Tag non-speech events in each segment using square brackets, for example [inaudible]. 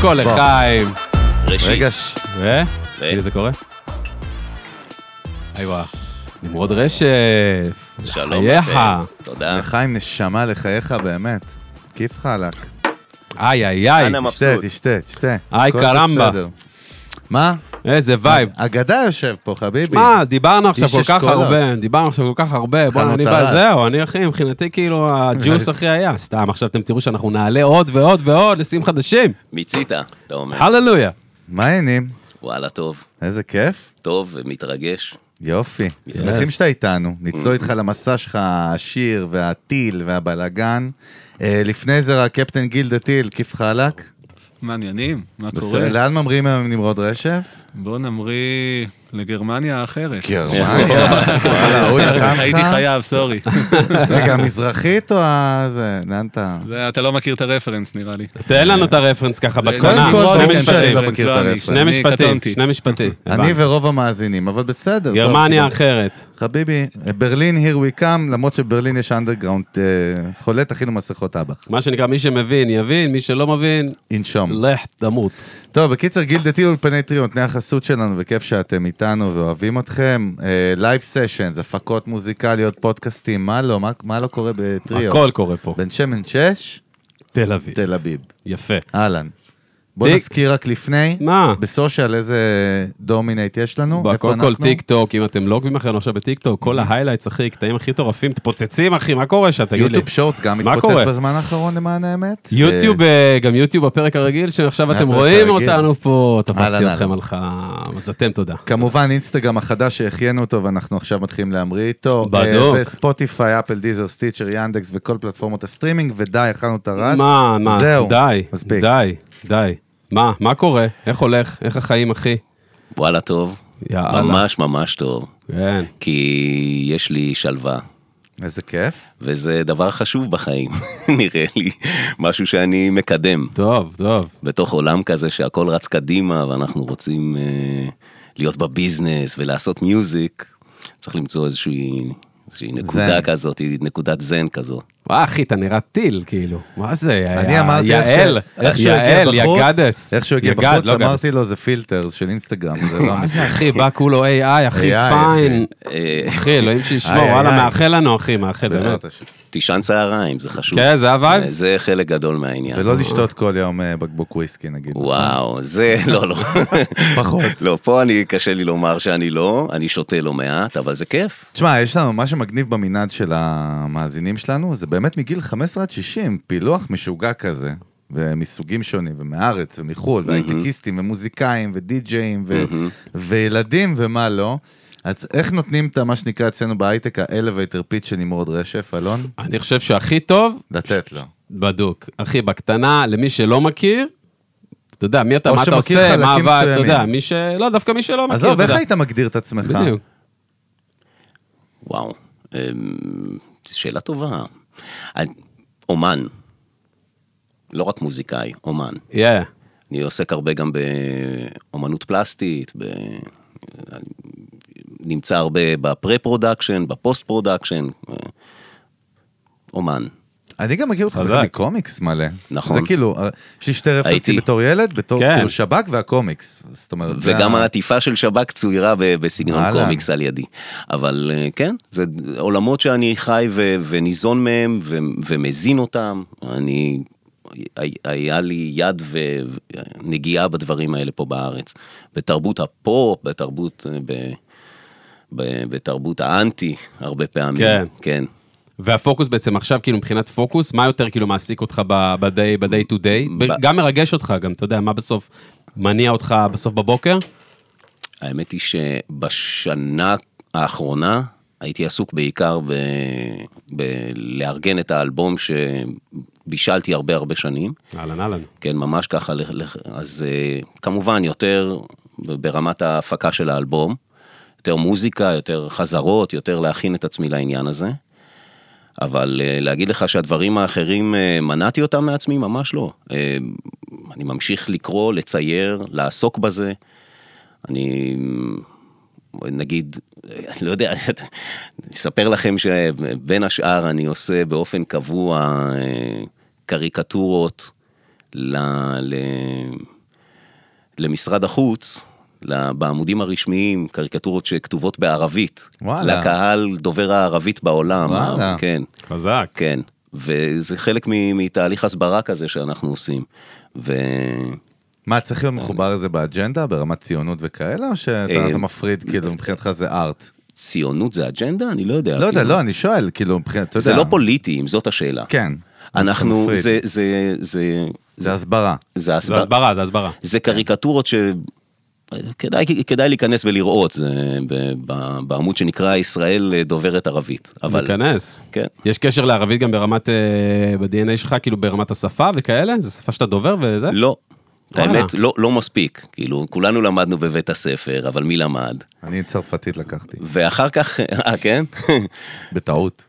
כל לחיים. ראשית. רגע, ש... ו? הנה זה קורה. היי וואו. נמרוד רשף. שלום חייך. לכם. תודה. לחיים נשמה לחייך באמת. כיף חלק. איי איי איי. אנא תשתה, מבסוט. תשתה, תשתה. איי, הכל קרמבה. מה? איזה vibe. אגדה יושב פה, חביבי. מה, דיברנו עכשיו כל כך. הרבה, דיברנו עכשיו כל כך הרבה, בוא'נה, חנות אני בא. זהו, אני אחי, מבחינתי כאילו הג'וס הכי היה, סתם, עכשיו אתם תראו שאנחנו נעלה עוד ועוד ועוד לשיאים חדשים, מיצית, אתה אומר. הללויה. מה העניינים? וואלה, טוב. איזה כיף. טוב ומתרגש. יופי. שמחים שאתה איתנו. נצלול איתך למסע שלך, השיר והטיל והבלגן. אה, לפני זה רק קפטן גילדה טיל, כיף חלק. מעניינים, מה קורה? בסדר, לאן ממריאים היום עם נמרוד רשף? בוא נמריא לגרמניה האחרת. גרמניה. [laughs] וואלה, הוא נתן לך? הייתי חייב, סורי. [laughs] רגע, המזרחית או ה... זה, לאן אתה? אתה לא מכיר את ה reference נראה לי. תן לנו את ה reference ככה בקטנה, שני משפטים, את לא ה reference. שני אני משפטים. שני משפטים. אני. ורוב המאזינים, אבל בסדר. גרמניה. אחרת. חביבי, ברלין, here we come, למרות שבברלין יש אנדרגראונד אה, חולה, תכינו מסכות אב"ח. מה שנקרא, מי שמבין יבין, מי שלא מבין, אינשום. לך תמות. טוב, בקיצר, גילדתי אולפני טריו, נותני החסות שלנו, וכיף שאתם איתנו ואוהבים אתכם. live sessions, הפקות מוזיקליות, פודקאסטים, מה לא, מה, מה לא קורה בטריו? הכל קורה פה. בן שמן 6, תל אביב. תל אביב. יפה. אהלן. בוא דיק. נזכיר רק לפני, מה? ב social איזה dominate יש לנו, איפה קודם כל אנחנו? טיק טוק, אם אתם לא עוקבים אחרינו עכשיו בטיק טוק, כל ה highlights, אחי, קטעים הכי מטורפים, מתפוצצים, אחי, מה קורה שם? תגיד לי. יוטיוב shorts גם מתפוצץ? בזמן האחרון למען האמת. יוטיוב, אה, גם יוטיוב בפרק הרגיל, שעכשיו אתם הפרק רואים הרגיל. אותנו פה, תפסתי אתכם. על חם, אז אתם תודה. כמובן אינסטגרם החדש שהחיינו אותו ואנחנו עכשיו מתחילים להמריא איתו. בדוק. אה, וספוטיפיי, אפל, דיזר, סטיצ'ר, ינדקס וכל פלטפורמות הסטרימינג, ודי, אכלנו את הרס. מה, מה, זהו, די. די, די. מה, מה קורה? איך הולך? איך החיים, אחי? וואלה, טוב. יאללה. ממש ממש טוב. כן. כי יש לי שלווה. איזה כיף. וזה דבר חשוב בחיים, [laughs] נראה לי. משהו שאני מקדם. טוב, טוב. בתוך עולם כזה שהכל רץ קדימה ואנחנו רוצים אה, להיות בביזנס ולעשות מיוזיק, צריך למצוא איזושהי, איזושהי נקודה זן. כזאת, נקודת זן כזאת. וואי, אחי, אתה נראה טיל, כאילו. מה זה? אני אמרתי יעל, יעל, יא גדס. איך שהוא הגיע בחוץ, לא. אמרתי לו זה פילטרס של אינסטגרם, זה לא מה זה, אחי? בא כולו AI, אחי, fine. אה, אחי, אלוהים שישמור, וואלה. מאחל לנו, אחי, מאחל, באמת. השם. תישן צהריים, זה חשוב. כן, זה ה vibe? זה חלק גדול מהעניין. ולא לשתות כל יום אה, בקבוק וויסקי נגיד. וואו, זה, לא, לא. [laughs] פחות. לא, פה אני, קשה לי לומר שאני לא, אני שותה לא מעט, אבל זה כיף. תשמע, יש לנו, מה שמגניב במנעד של המאזינים שלנו, זה באמת מגיל 15 עד 60, פילוח משוגע כזה, ומסוגים שונים, ומהארץ, ומחו"ל, והייטקיסטים, ומוזיקאים, ודי-ג'אים, ו- וילדים, ומה לא. אז איך נותנים את מה שנקרא אצלנו בהייטק, ה-elevator pitch של נמרוד רשף, אלון? אני חושב שהכי טוב, לתת לו. בדוק. אחי, בקטנה, למי שלא מכיר, אתה יודע, מי אתה, מה אתה עושה, מה עבד, אתה יודע. מי ש... לא, דווקא מי שלא מכיר, עזוב, איך. היית מגדיר את עצמך? בדיוק. וואו, אמ, שאלה טובה. אומן, לא רק מוזיקאי, אומן. כן. אני עוסק הרבה גם באומנות פלסטית, ב... נמצא הרבה ב pre-production, ב post-production, אומן. אני גם מכיר אותך. בכלל מקומיקס מלא. נכון. זה כאילו, יש לי שתי רפרנסים, הייתי. בתור ילד, בתור כן. כאילו שב"כ והקומיקס. זאת אומרת, זה וגם ה- העטיפה של שב"כ צוירה ב- בסגנון אהלן. קומיקס על ידי. אבל אה, כן, זה עולמות שאני חי ו- וניזון מהם ו- ומזין אותם. אני, הי- היה לי יד ונגיעה בדברים האלה פה בארץ. בתרבות הפופ, בתרבות, אה, ב- ב- בתרבות האנטי, הרבה פעמים. כן. כן. והפוקוס בעצם עכשיו, כאילו, מבחינת פוקוס, מה יותר כאילו מעסיק אותך ב-day ב-day to day? ב- גם מרגש אותך, גם, אתה יודע, מה בסוף מניע אותך בסוף בבוקר? האמת היא שבשנה האחרונה הייתי עסוק בעיקר ב... בלארגן את האלבום שבישלתי הרבה הרבה שנים. אהלן, אהלן. כן, ממש ככה, אז אה, כמובן יותר ברמת ההפקה של האלבום, יותר מוזיקה, יותר חזרות, יותר להכין את עצמי לעניין הזה. אבל אה, להגיד לך שהדברים האחרים, אה, מנעתי אותם מעצמי? ממש לא. אה, אני ממשיך לקרוא, לצייר, לעסוק בזה. אני, נגיד, אני לא יודע, אני אספר לכם שבין השאר אני עושה באופן קבוע קריקטורות ל, למשרד החוץ, בעמודים הרשמיים, קריקטורות שכתובות בערבית. וואלה. לקהל דובר הערבית בעולם. וואלה. כן, חזק. כן. וזה חלק מתהליך הסברה כזה שאנחנו עושים. ו... מה, צריך להיות מחובר לזה באג'נדה, ברמת ציונות וכאלה, או שאתה אה, מפריד, כאילו, מבחינתך זה ארט? ציונות זה אג'נדה? אני לא יודע. לא יודע, כאילו. לא, אני שואל, כאילו, מבחינת, אתה יודע. זה לא פוליטי, אם זאת השאלה. כן. אנחנו. זה, זה, זה, זה הסברה. זה זה הסברה. הסברה, זה הסברה. זה קריקטורות ש... כדאי, כדאי להיכנס ולראות, זה ב- ב- בעמוד שנקרא ישראל דוברת ערבית. אבל, ניכנס. כן. יש קשר לערבית גם ברמת, אה, ב-DNA שלך, כאילו ברמת השפה וכאלה? זו שפה שאתה דובר וזה? לא. וואלה. האמת, לא, לא מספיק. כאילו, כולנו למדנו בבית הספר, אבל מי למד? אני צרפתית לקחתי, ואחר כך, אה, כן? בטעות.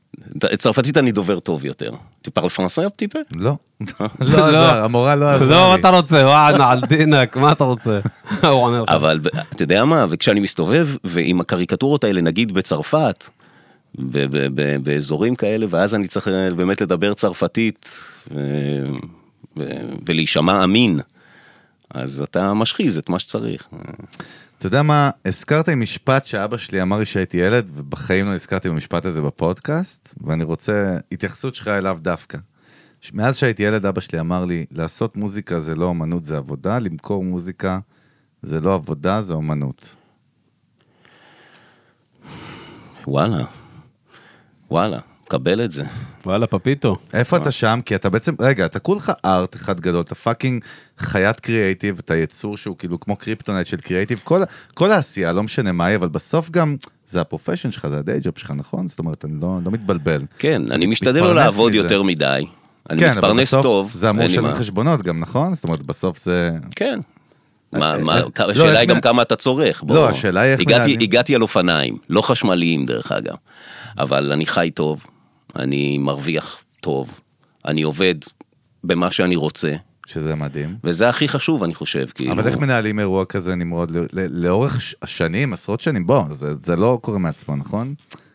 צרפתית אני דובר טוב יותר. Tu parles français un petit peu? לא. לא עזר, המורה לא עזרה לא, לי. אתה רוצה, וואנה, על דינק, מה אתה רוצה? אבל אתה יודע מה, וכשאני מסתובב, ועם הקריקטורות האלה, נגיד בצרפת, באזורים כאלה, ואז אני צריך אה, באמת לדבר צרפתית, ולהישמע אמין, אז אתה משחיז את מה שצריך. אתה יודע מה, הזכרת עם משפט שאבא שלי אמר לי שהייתי ילד, ובחיים לא הזכרתי במשפט הזה בפודקאסט, ואני רוצה התייחסות שלך אליו דווקא. מאז שהייתי ילד, אבא שלי אמר לי, לעשות מוזיקה זה לא אמנות, זה עבודה, למכור מוזיקה זה לא עבודה, זה אמנות. וואלה, וואלה, קבל את זה. וואלה, פפיטו. איפה אתה שם? כי אתה בעצם, רגע, אתה כולך art אחד גדול, אתה fucking חיית קריאייטיב, אתה יצור שהוא כאילו כמו קריפטונייט של קריאייטיב, כל, כל העשייה, לא משנה מה היא, אבל בסוף גם זה ה profession שלך, זה ה day job שלך, נכון? זאת אומרת, אני לא, לא מתבלבל. כן, אני משתדל לא לעבוד מזה. יותר מדי. אני כן, מתפרנס טוב. זה אמור לשלם. חשבונות גם, נכון? זאת אומרת, בסוף זה... כן. מה, מה, אה, לא, השאלה היא גם כמה אתה צורך. בוא. לא, השאלה היא איך. הגעתי על אופניים, לא חשמליים דרך אגב, אבל אני חי טוב, אני מרוויח טוב, אני עובד במה שאני רוצה, שזה מדהים. וזה הכי חשוב, אני חושב. כאילו, אבל איך מנהלים אירוע כזה, נמרוד, לאורך השנים, עשרות שנים? בוא, זה, זה לא קורה מעצמו, נכון?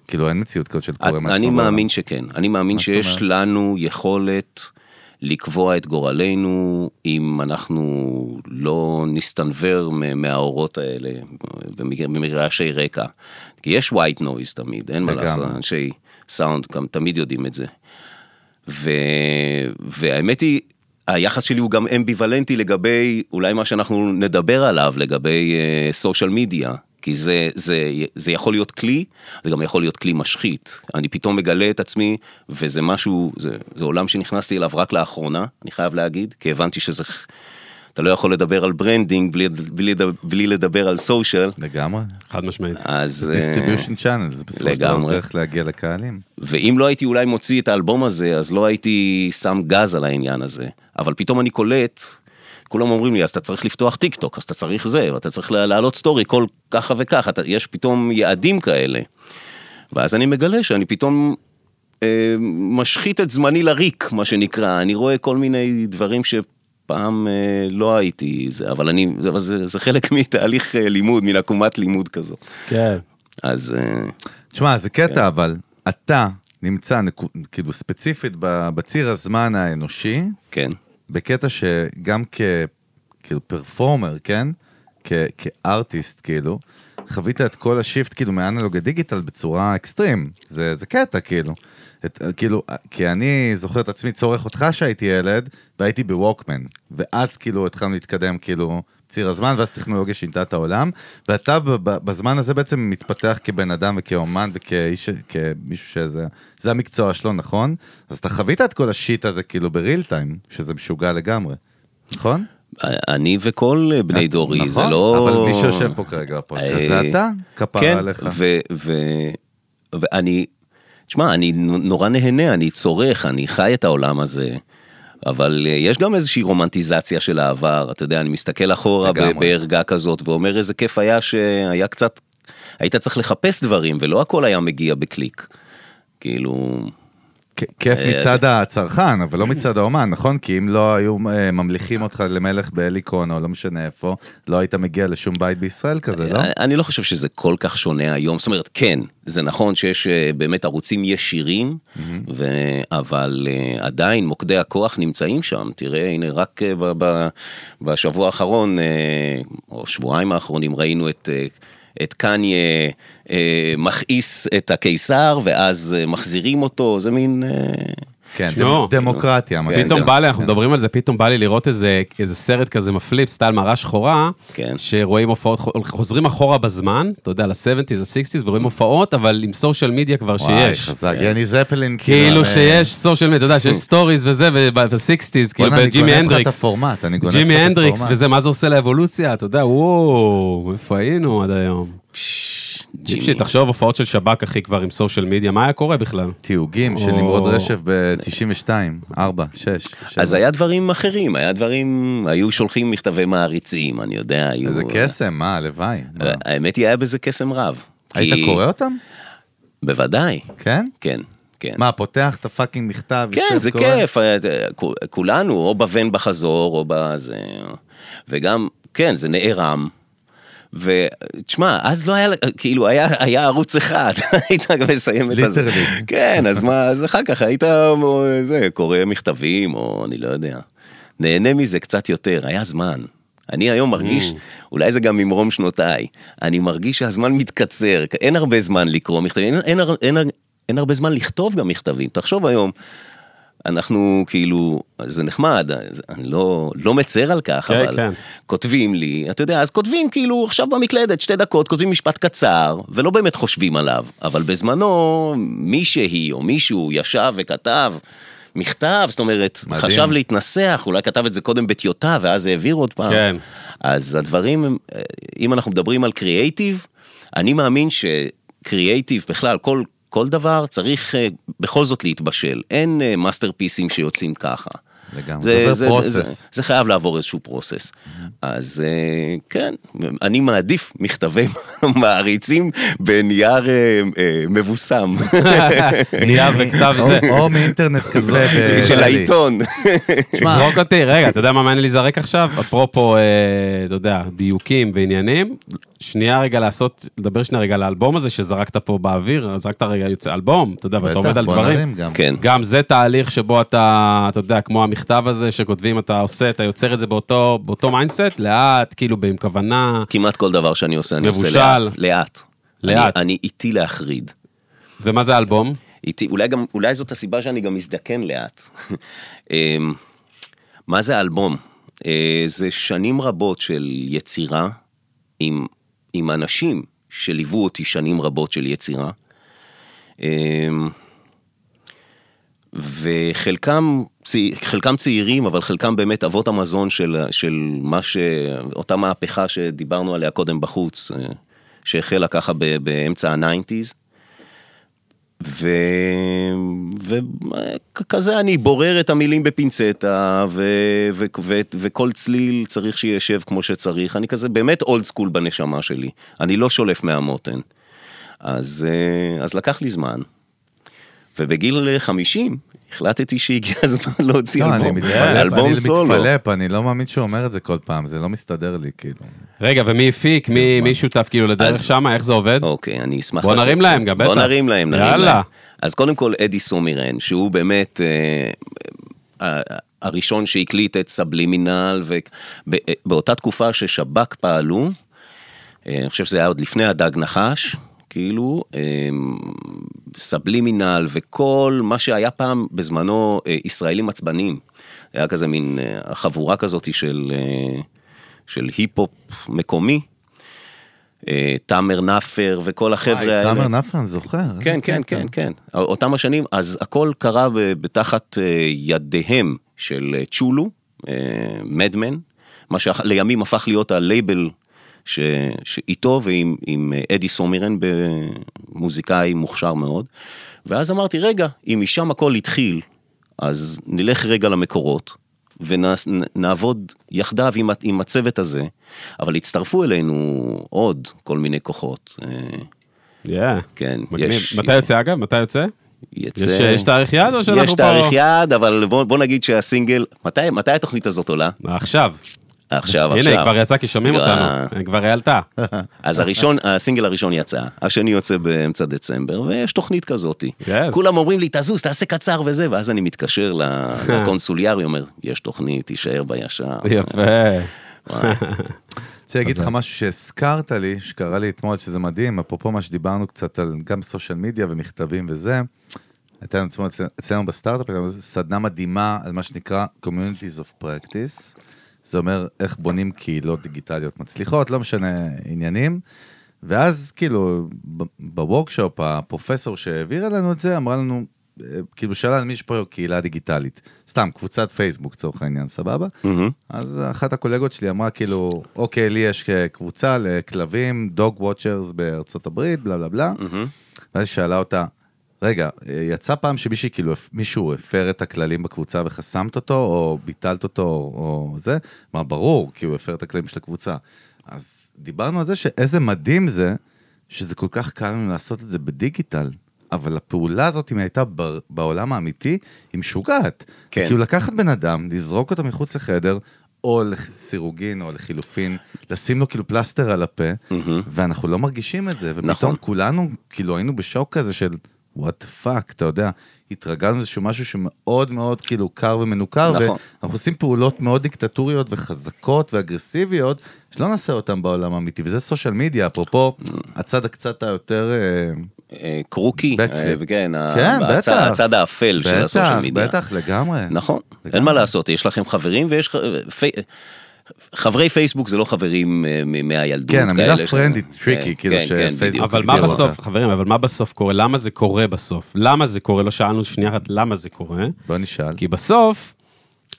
כאילו, אין מציאות כזאת של קורה מעצמו. אני. מאמין שכן, אני מאמין שיש אומרת? לנו יכולת לקבוע את גורלנו אם אנחנו לא נסתנוור מהאורות האלה במג- במרעשי רקע. כי יש white noise תמיד, אין מה. לעשות, אנשי סאונד גם תמיד יודעים את זה. ו... והאמת היא, היחס שלי הוא גם אמביוולנטי לגבי אולי מה שאנחנו נדבר עליו, לגבי סושיאל מדיה. כי זה, זה, זה יכול להיות כלי, זה גם יכול להיות כלי משחית. אני פתאום מגלה את עצמי, וזה משהו, זה, זה עולם שנכנסתי אליו רק לאחרונה, אני חייב להגיד, כי הבנתי שזה, אתה לא יכול לדבר על branding בלי, בלי, בלי לדבר על social, לגמרי. חד משמעית. אז... אה, distribution channel, זה בסופו של דבר. דרך להגיע לקהלים. ואם לא הייתי אולי מוציא את האלבום הזה, אז לא הייתי שם גז על העניין הזה. אבל פתאום אני קולט, כולם אומרים לי, אז אתה צריך לפתוח טיק טוק, אז אתה צריך זה, ואתה צריך לה- להעלות סטורי כל ככה וככה, אתה, יש פתאום יעדים כאלה. ואז אני מגלה שאני פתאום אה, משחית את זמני לריק, מה שנקרא, אני רואה כל מיני דברים שפעם אה, לא הייתי, זה, אבל אני, זה, זה, זה חלק [laughs] מתהליך אה, לימוד, מן עקומת לימוד כזו. כן. אז אה, תשמע, זה כן. קטע, אבל אתה נמצא, נקו- כאילו, ספציפית ב- בציר הזמן האנושי, כן, בקטע שגם כ... כאילו פרפורמר, כן? כ... כארטיסט, כאילו, חווית את כל השיפט, כאילו, מאנלוג לדיגיטל בצורה אקסטרים. זה, זה קטע, כאילו. את, כאילו, כי אני זוכר את עצמי צורך אותך שהייתי ילד, והייתי בווקמן. ואז כאילו התחלנו להתקדם, כאילו, ציר הזמן, ואז טכנולוגיה שינתה את העולם, ואתה בזמן הזה בעצם מתפתח כבן אדם וכאומן וכאיש, כמישהו שזה, זה המקצוע שלו, נכון? אז אתה חווית את כל השיט הזה כאילו בריל טיים, שזה משוגע לגמרי, נכון? אני וכל בני דורי, זה נכון, לא... אבל מי שיושב פה כרגע בפודקאסט זה אה, אתה, כפרה כן, עליך. ו- ו- ואני, תשמע, אני נו- נורא נהנה, אני צורך, אני חי את העולם הזה. אבל אה, יש גם איזושהי רומנטיזציה של העבר, אתה יודע, אני מסתכל אחורה. בערגה כזאת ואומר איזה כיף היה שהיה קצת, היית צריך לחפש דברים ולא הכל היה מגיע בקליק. כאילו, כיף אה, מצד הצרכן, אבל לא מצד האומן, נכון? כי אם לא היו אה, ממליכים אותך למלך בהליקון, או לא משנה איפה, לא היית מגיע לשום בית בישראל כזה, לא? אני לא חושב שזה כל כך שונה היום, זאת אומרת, כן, זה נכון שיש אה, באמת ערוצים ישירים. אבל אה, עדיין מוקדי הכוח נמצאים שם. תראה, הנה, רק אה, בשבוע האחרון, אה, או שבועיים האחרונים, ראינו את... אה, את קניה אה, מכעיס את הקיסר, ואז אה, מחזירים אותו, זה מין... כן, לא. דמ- דמוקרטיה, מה כן, פתאום. בא לי, אנחנו כן. מדברים על זה, פתאום בא לי לראות איזה, איזה סרט כזה מפליפ, style מראה שחורה, כן. שרואים הופעות, חוזרים אחורה בזמן, אתה יודע, ל-70's, ל-60's, ורואים הופעות, אבל עם social media כבר וואי, שיש. חזק, לד זפלין, כאילו אה, שיש social media, אתה יודע, שיש סטוריז וזה, ב-60's, כאילו בג'ימי הנדריקס. הפורמט, אני גונב לך את ג'ימי. הנדריקס וזה, מה זה עושה לאבולוציה, אתה יודע, וואו, איפה היינו עד היום? ג'ימי. טיפשי, תחשוב הופעות של שב"כ, אחי, כבר עם social media, מה היה קורה בכלל? תיוגים של נמרוד רשף ב-92, 4, 6. אז היה דברים אחרים, היה דברים, היו שולחים מכתבי מעריצים, אני יודע, היו... איזה קסם, מה, הלוואי. מה? האמת היא, היה בזה קסם רב. היית כי- קורא אותם? בוודאי, כן? כן, כן. מה, פותח את הפאקינג מכתב? כן, זה קורא? כיף, אה, כולנו, או בבן בחזור, או בזה, וגם, כן, זה נערם. ותשמע, אז לא היה, כאילו, היה, היה ערוץ אחד, [laughs] היית מסיים את זה. כן, אז מה, אז אחר כך היית, מו- זה, קורא מכתבים, או אני לא יודע. נהנה מזה קצת יותר, היה זמן. אני היום מרגיש, אולי זה גם ממרום שנותיי, אני מרגיש שהזמן מתקצר, אין הרבה זמן לקרוא מכתבים, אין, אין, אין, אין הרבה זמן לכתוב גם מכתבים. תחשוב היום, אנחנו כאילו, זה נחמד, זה- אני לא, לא מצר על כך, כן, אבל כן. כותבים לי, אתה יודע, אז כותבים כאילו עכשיו במקלדת, שתי דקות, כותבים משפט קצר, ולא באמת חושבים עליו, אבל בזמנו מישהי או מישהו ישב וכתב. מכתב, זאת אומרת, מדהים. חשב להתנסח, אולי כתב את זה קודם בטיוטה ואז העביר עוד פעם. כן. אז הדברים, אה, אם אנחנו מדברים על קריאייטיב, אני מאמין שקריאייטיב בכלל, כל, כל דבר צריך אה, בכל זאת להתבשל. אין מאסטרפיסים שיוצאים ככה. לגמרי, זה עובר זה, process. זה חייב לעבור איזשהו פרוסס. אז אה, כן, אני מעדיף מכתבי [laughs] מעריצים בנייר אה, אה, מבוסם. [laughs] נייר וכתב זה. או מאינטרנט [laughs] כזה. של העיתון. זרוק אותי, רגע, אתה יודע מה מעניין לי לזרוק עכשיו? אפרופו, אה, אתה יודע, דיוקים ועניינים, שנייה רגע לעשות, לדבר שנייה רגע על האלבום הזה שזרקת פה באוויר, זרקת רגע יוצא אלבום, אתה יודע, ואתה עומד בטח, על דברים. גם. כן. גם זה תהליך שבו אתה, אתה יודע, כמו המכתב הזה שכותבים, אתה עושה, אתה יוצר את זה באותו, באותו mindset, לאט, כאילו, עם כוונה. כמעט כל דבר שאני עושה, אני עושה מבושל. לאט. לאט. לאט. אני, אני איטי להחריד. ומה זה האלבום? איתי, אולי, גם, אולי זאת הסיבה שאני גם מזדקן לאט. [laughs] אמ, מה זה האלבום? אה, זה שנים רבות של יצירה עם, עם אנשים שליוו אותי שנים רבות של יצירה. אמ, וחלקם חלקם צעירים, אבל חלקם באמת אבות המזון של, של מה ש... אותה מהפכה שדיברנו עליה קודם בחוץ, אה, שהחלה ככה באמצע ה nineties. ו... וכזה אני בורר את המילים בפינצטה, ו... ו... ו... וכל צליל צריך שישב כמו שצריך, אני כזה באמת old school בנשמה שלי, אני לא שולף מהמותן. אז, אה, אז לקח לי זמן, ובגיל 50 החלטתי שהגיע הזמן להוציא לא, אני אלבום, מתפלפ, אלבום אני סולו. מתפלפ, אני לא מאמין שהוא אומר את זה כל פעם, זה לא מסתדר לי, כאילו. רגע, ומי הפיק? מי, מי שותף כאילו לדרך אז- שמה? איך זה עובד? אוקיי, אני אשמח... בוא נרים להם גם, בוא בטח. נרים להם, נרים יאללה. להם. אז קודם כל אדי סומירן, שהוא באמת אה, אה, הראשון שהקליט את סבלימינל, ובאותה תקופה ששב"כ פעלו, אה, אני חושב שזה היה עוד לפני הדג נחש, כאילו, אה, סבלימינל וכל מה שהיה פעם בזמנו אה, ישראלים עצבנים. היה כזה מין אה, חבורה כזאת של, אה, של היפ-הופ מקומי. תאמר נאפר וכל החבר'ה האלה. תאמר נפרן זוכר. איזה כן, כן. כן, כן. אותם השנים, אז הכל קרה בתחת ידיהם של צ'ולו, מדמן, מה שלימים הפך להיות הלייבל ש- שאיתו ועם עם אה, אדי סומירן, במוזיקאי מוכשר מאוד. ואז אמרתי, רגע, אם משם הכל התחיל, אז נלך רגע למקורות. ונעבוד יחדיו עם, עם הצוות הזה, אבל הצטרפו אלינו עוד כל מיני כוחות. אה, Yeah. כן, מגניב. יש... מתי יוצא אגב? מתי יוצא? יצא... יש, יש תאריך יעד או שאנחנו יש פה... תאריך יעד, אבל בוא, בוא נגיד שהסינגל, מתי, מתי התוכנית הזאת עולה? עכשיו. עכשיו, הנה, עכשיו. היא כבר יצאה כי שומעים. אותנו. היא כבר העלתה. [laughs] אז הראשון, הסינגל הראשון יצא, השני יוצא באמצע דצמבר, ויש תוכנית כזאת. Yes. כולם אומרים לי, תזוז, תעשה קצר וזה, ואז אני מתקשר [laughs] לקונסוליארי, אומר, יש תוכנית, תישאר בישר. יפה. [laughs] וואי. רוצה להגיד לך משהו שהזכרת לי, שקרה לי אתמול, שזה מדהים, אפרופו מה שדיברנו קצת על גם סושיאל מדיה ומכתבים וזה. הייתה לנו אצלנו, בסטארט-אפ, סדנה מדהימה על מה שנקרא Communities of Practice. זה אומר איך בונים קהילות דיגיטליות מצליחות, לא משנה עניינים. ואז כאילו, בוורקשופ, הפרופסור שהעבירה לנו את זה, אמרה לנו, אה, כאילו שאלה על מי יש פה קהילה דיגיטלית. סתם, קבוצת פייסבוק, לצורך העניין, סבבה? מהמם. אז אחת הקולגות שלי אמרה כאילו, אוקיי, לי יש קבוצה לכלבים, דוג וואצ'רס בארצות הברית, בלה בלה בלה. מהמם. ואז היא שאלה אותה, רגע, יצא פעם שמישהי, כאילו, מישהו הפר את הכללים בקבוצה וחסמת אותו, או ביטלת אותו, או זה? אמרה, ברור, כי הוא הפר את הכללים של הקבוצה. אז דיברנו על זה שאיזה מדהים זה, שזה כל כך קל לנו לעשות את זה בדיגיטל. אבל הפעולה הזאת, אם היא הייתה ב- בעולם האמיתי, היא משוגעת. כן. זה כאילו לקחת בן אדם, לזרוק אותו מחוץ לחדר, או לסירוגין, או לחילופין, לשים לו כאילו פלסטר על הפה, מהמם. ואנחנו לא מרגישים את זה, ופתאום נכון. כולנו, כאילו היינו בשוק כזה של what fuck, אתה יודע, התרגלנו לאיזשהו משהו שמאוד מאוד כאילו קר ומנוכר, נכון. ואנחנו עושים פעולות מאוד דיקטטוריות וחזקות ואגרסיביות, שלא נעשה אותן בעולם האמיתי, וזה social media, אפרופו הצד הקצת היותר... אה, אה, creepy. אה, וכן, ה- כן, הצד- בטח. הצד האפל של ה social בטח, מדיה. בטח, לגמרי. נכון, אין לגמרי. מה לעשות, יש לכם חברים ויש... חברי פייסבוק זה לא חברים אה, מ- מהילדות. כן, המילה friend היא tricky, כן, כאילו כן, כן, שפייסבוק בדיוק. אבל מה בסוף, אותה. חברים, אבל מה בסוף קורה? למה זה קורה בסוף? למה זה קורה? לא שאלנו שנייה אחת למה זה קורה. בוא נשאל. כי בסוף,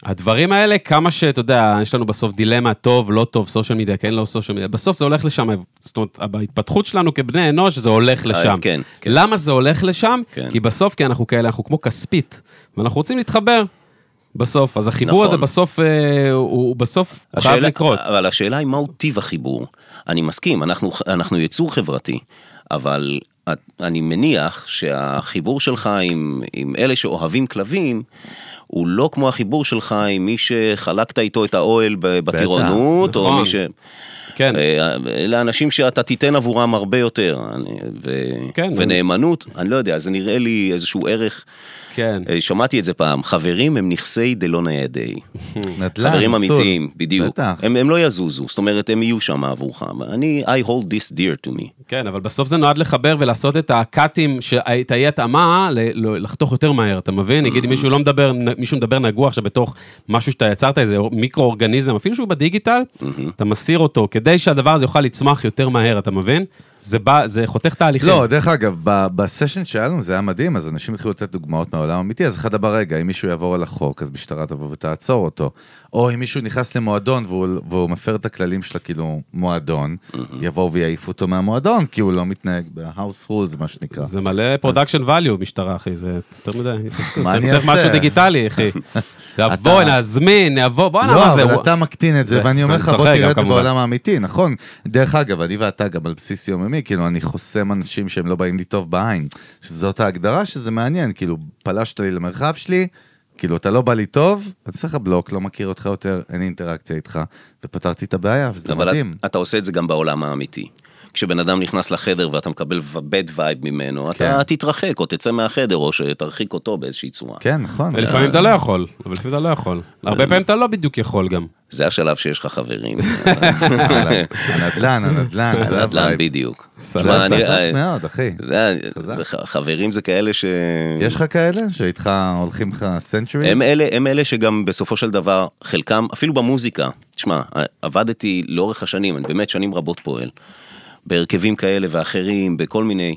הדברים האלה, כמה שאתה יודע, יש לנו בסוף דילמה, טוב, לא טוב, סושיאל מדיה, כן, לא סושיאל מדיה, בסוף זה הולך לשם. זאת אומרת, בהתפתחות שלנו כבני אנוש, זה הולך לשם. כן, כן. למה זה הולך לשם? כן. כי בסוף, כי אנחנו כאלה, אנחנו כמו כספית, ואנחנו רוצים להתחבר. בסוף, אז החיבור נכון. הזה בסוף, אה, הוא, הוא בסוף הוא חייב השאלה- לקרות. אבל השאלה היא מהו טיב החיבור. אני מסכים, אנחנו, אנחנו יצור חברתי, אבל אני מניח שהחיבור שלך עם, עם אלה שאוהבים כלבים, הוא לא כמו החיבור שלך עם מי שחלקת איתו את האוהל בטירונות, או נכון. מי ש... כן. אה, אלה אנשים שאתה תיתן עבורם הרבה יותר, אני- ו... כן. ונאמנות, אני לא יודע, זה נראה לי איזשהו ערך, כן. אה, שמעתי את זה פעם, חברים הם נכסי דלא ניידי. [laughs] נדל"ן, חברים. אמיתיים, בדיוק. בטח. הם, הם לא יזוזו, זאת אומרת, הם יהיו שם עבורך. אני, I hold this dear to me. כן, אבל בסוף זה נועד לחבר ולעשות את הקאטים, את האי התאמה, לחתוך יותר מהר, אתה מבין? נגיד אם מישהו לא מדבר, מישהו מדבר נגוע עכשיו בתוך משהו שאתה יצרת, איזה מיקרו-אורגניזם, אפילו שהוא בדיגיטל, אתה מסיר אותו, כדי שהדבר הזה יוכל לצמוח יותר מהר, אתה מבין? זה בא, זה חותך תהליכים. לא, דרך אגב, ב- בסשן שהיה לנו זה היה מדהים, אז אנשים התחילו לתת דוגמאות מהעולם האמיתי, אז אחד הבא, רגע, אם מישהו יעבור על החוק, אז משטרה תבוא ותעצור אותו. או אם מישהו נכנס למועדון והוא, והוא מפר את הכללים של הכאילו מועדון, יבואו ויעיפו אותו מהמועדון, כי הוא לא מתנהג ב-house rules, מה שנקרא. זה מלא production value, משטרה, אחי, זה יותר מדי. מה אני צריך אעשה? משהו דיגיטלי, אחי. [laughs] נבוא, נזמין, נבוא, בואנה, לא, מה זה? אבל אתה מקטין את זה, ואני אומר לך, בוא תראה את זה. בעולם האמיתי, נכון? דרך אגב, אני ואתה גם על בסיס יומיומי, כאילו, אני חוסם אנשים שהם לא באים לי טוב בעין. שזאת ההגדרה שזה מעניין, כאילו, פלשת לי למרחב שלי, כאילו, אתה לא בא לי טוב, אני עושה לך בלוק, לא מכיר אותך יותר, אין לי אינטראקציה איתך, ופתרתי את הבעיה, וזה אבל מדהים. את, אתה עושה את זה גם בעולם האמיתי. כשבן אדם נכנס לחדר ואתה מקבל bad vibe ממנו, כן. אתה תתרחק או תצא מהחדר או שתרחיק אותו באיזושהי צורה. כן, נכון. ולפעמים אתה לא יכול, אבל לפעמים אתה לא יכול. הרבה פעמים אתה לא בדיוק יכול גם. זה השלב שיש לך חברים. הנדלן, הנדלן, זה הנדל"ן הווייב. בדיוק. זה תשמע, אני- חזק אה, מאוד, אחי. זה- חזק. זה חברים זה כאלה ש... יש לך כאלה שאיתך הולכים לך סנצ'וריז? הם אלה, הם אלה שגם בסופו של דבר, חלקם, אפילו במוזיקה, תשמע, עבדתי לאורך השנים, אני באמת שנים רבות פועל, בהרכבים כאלה ואחרים, בכל מיני,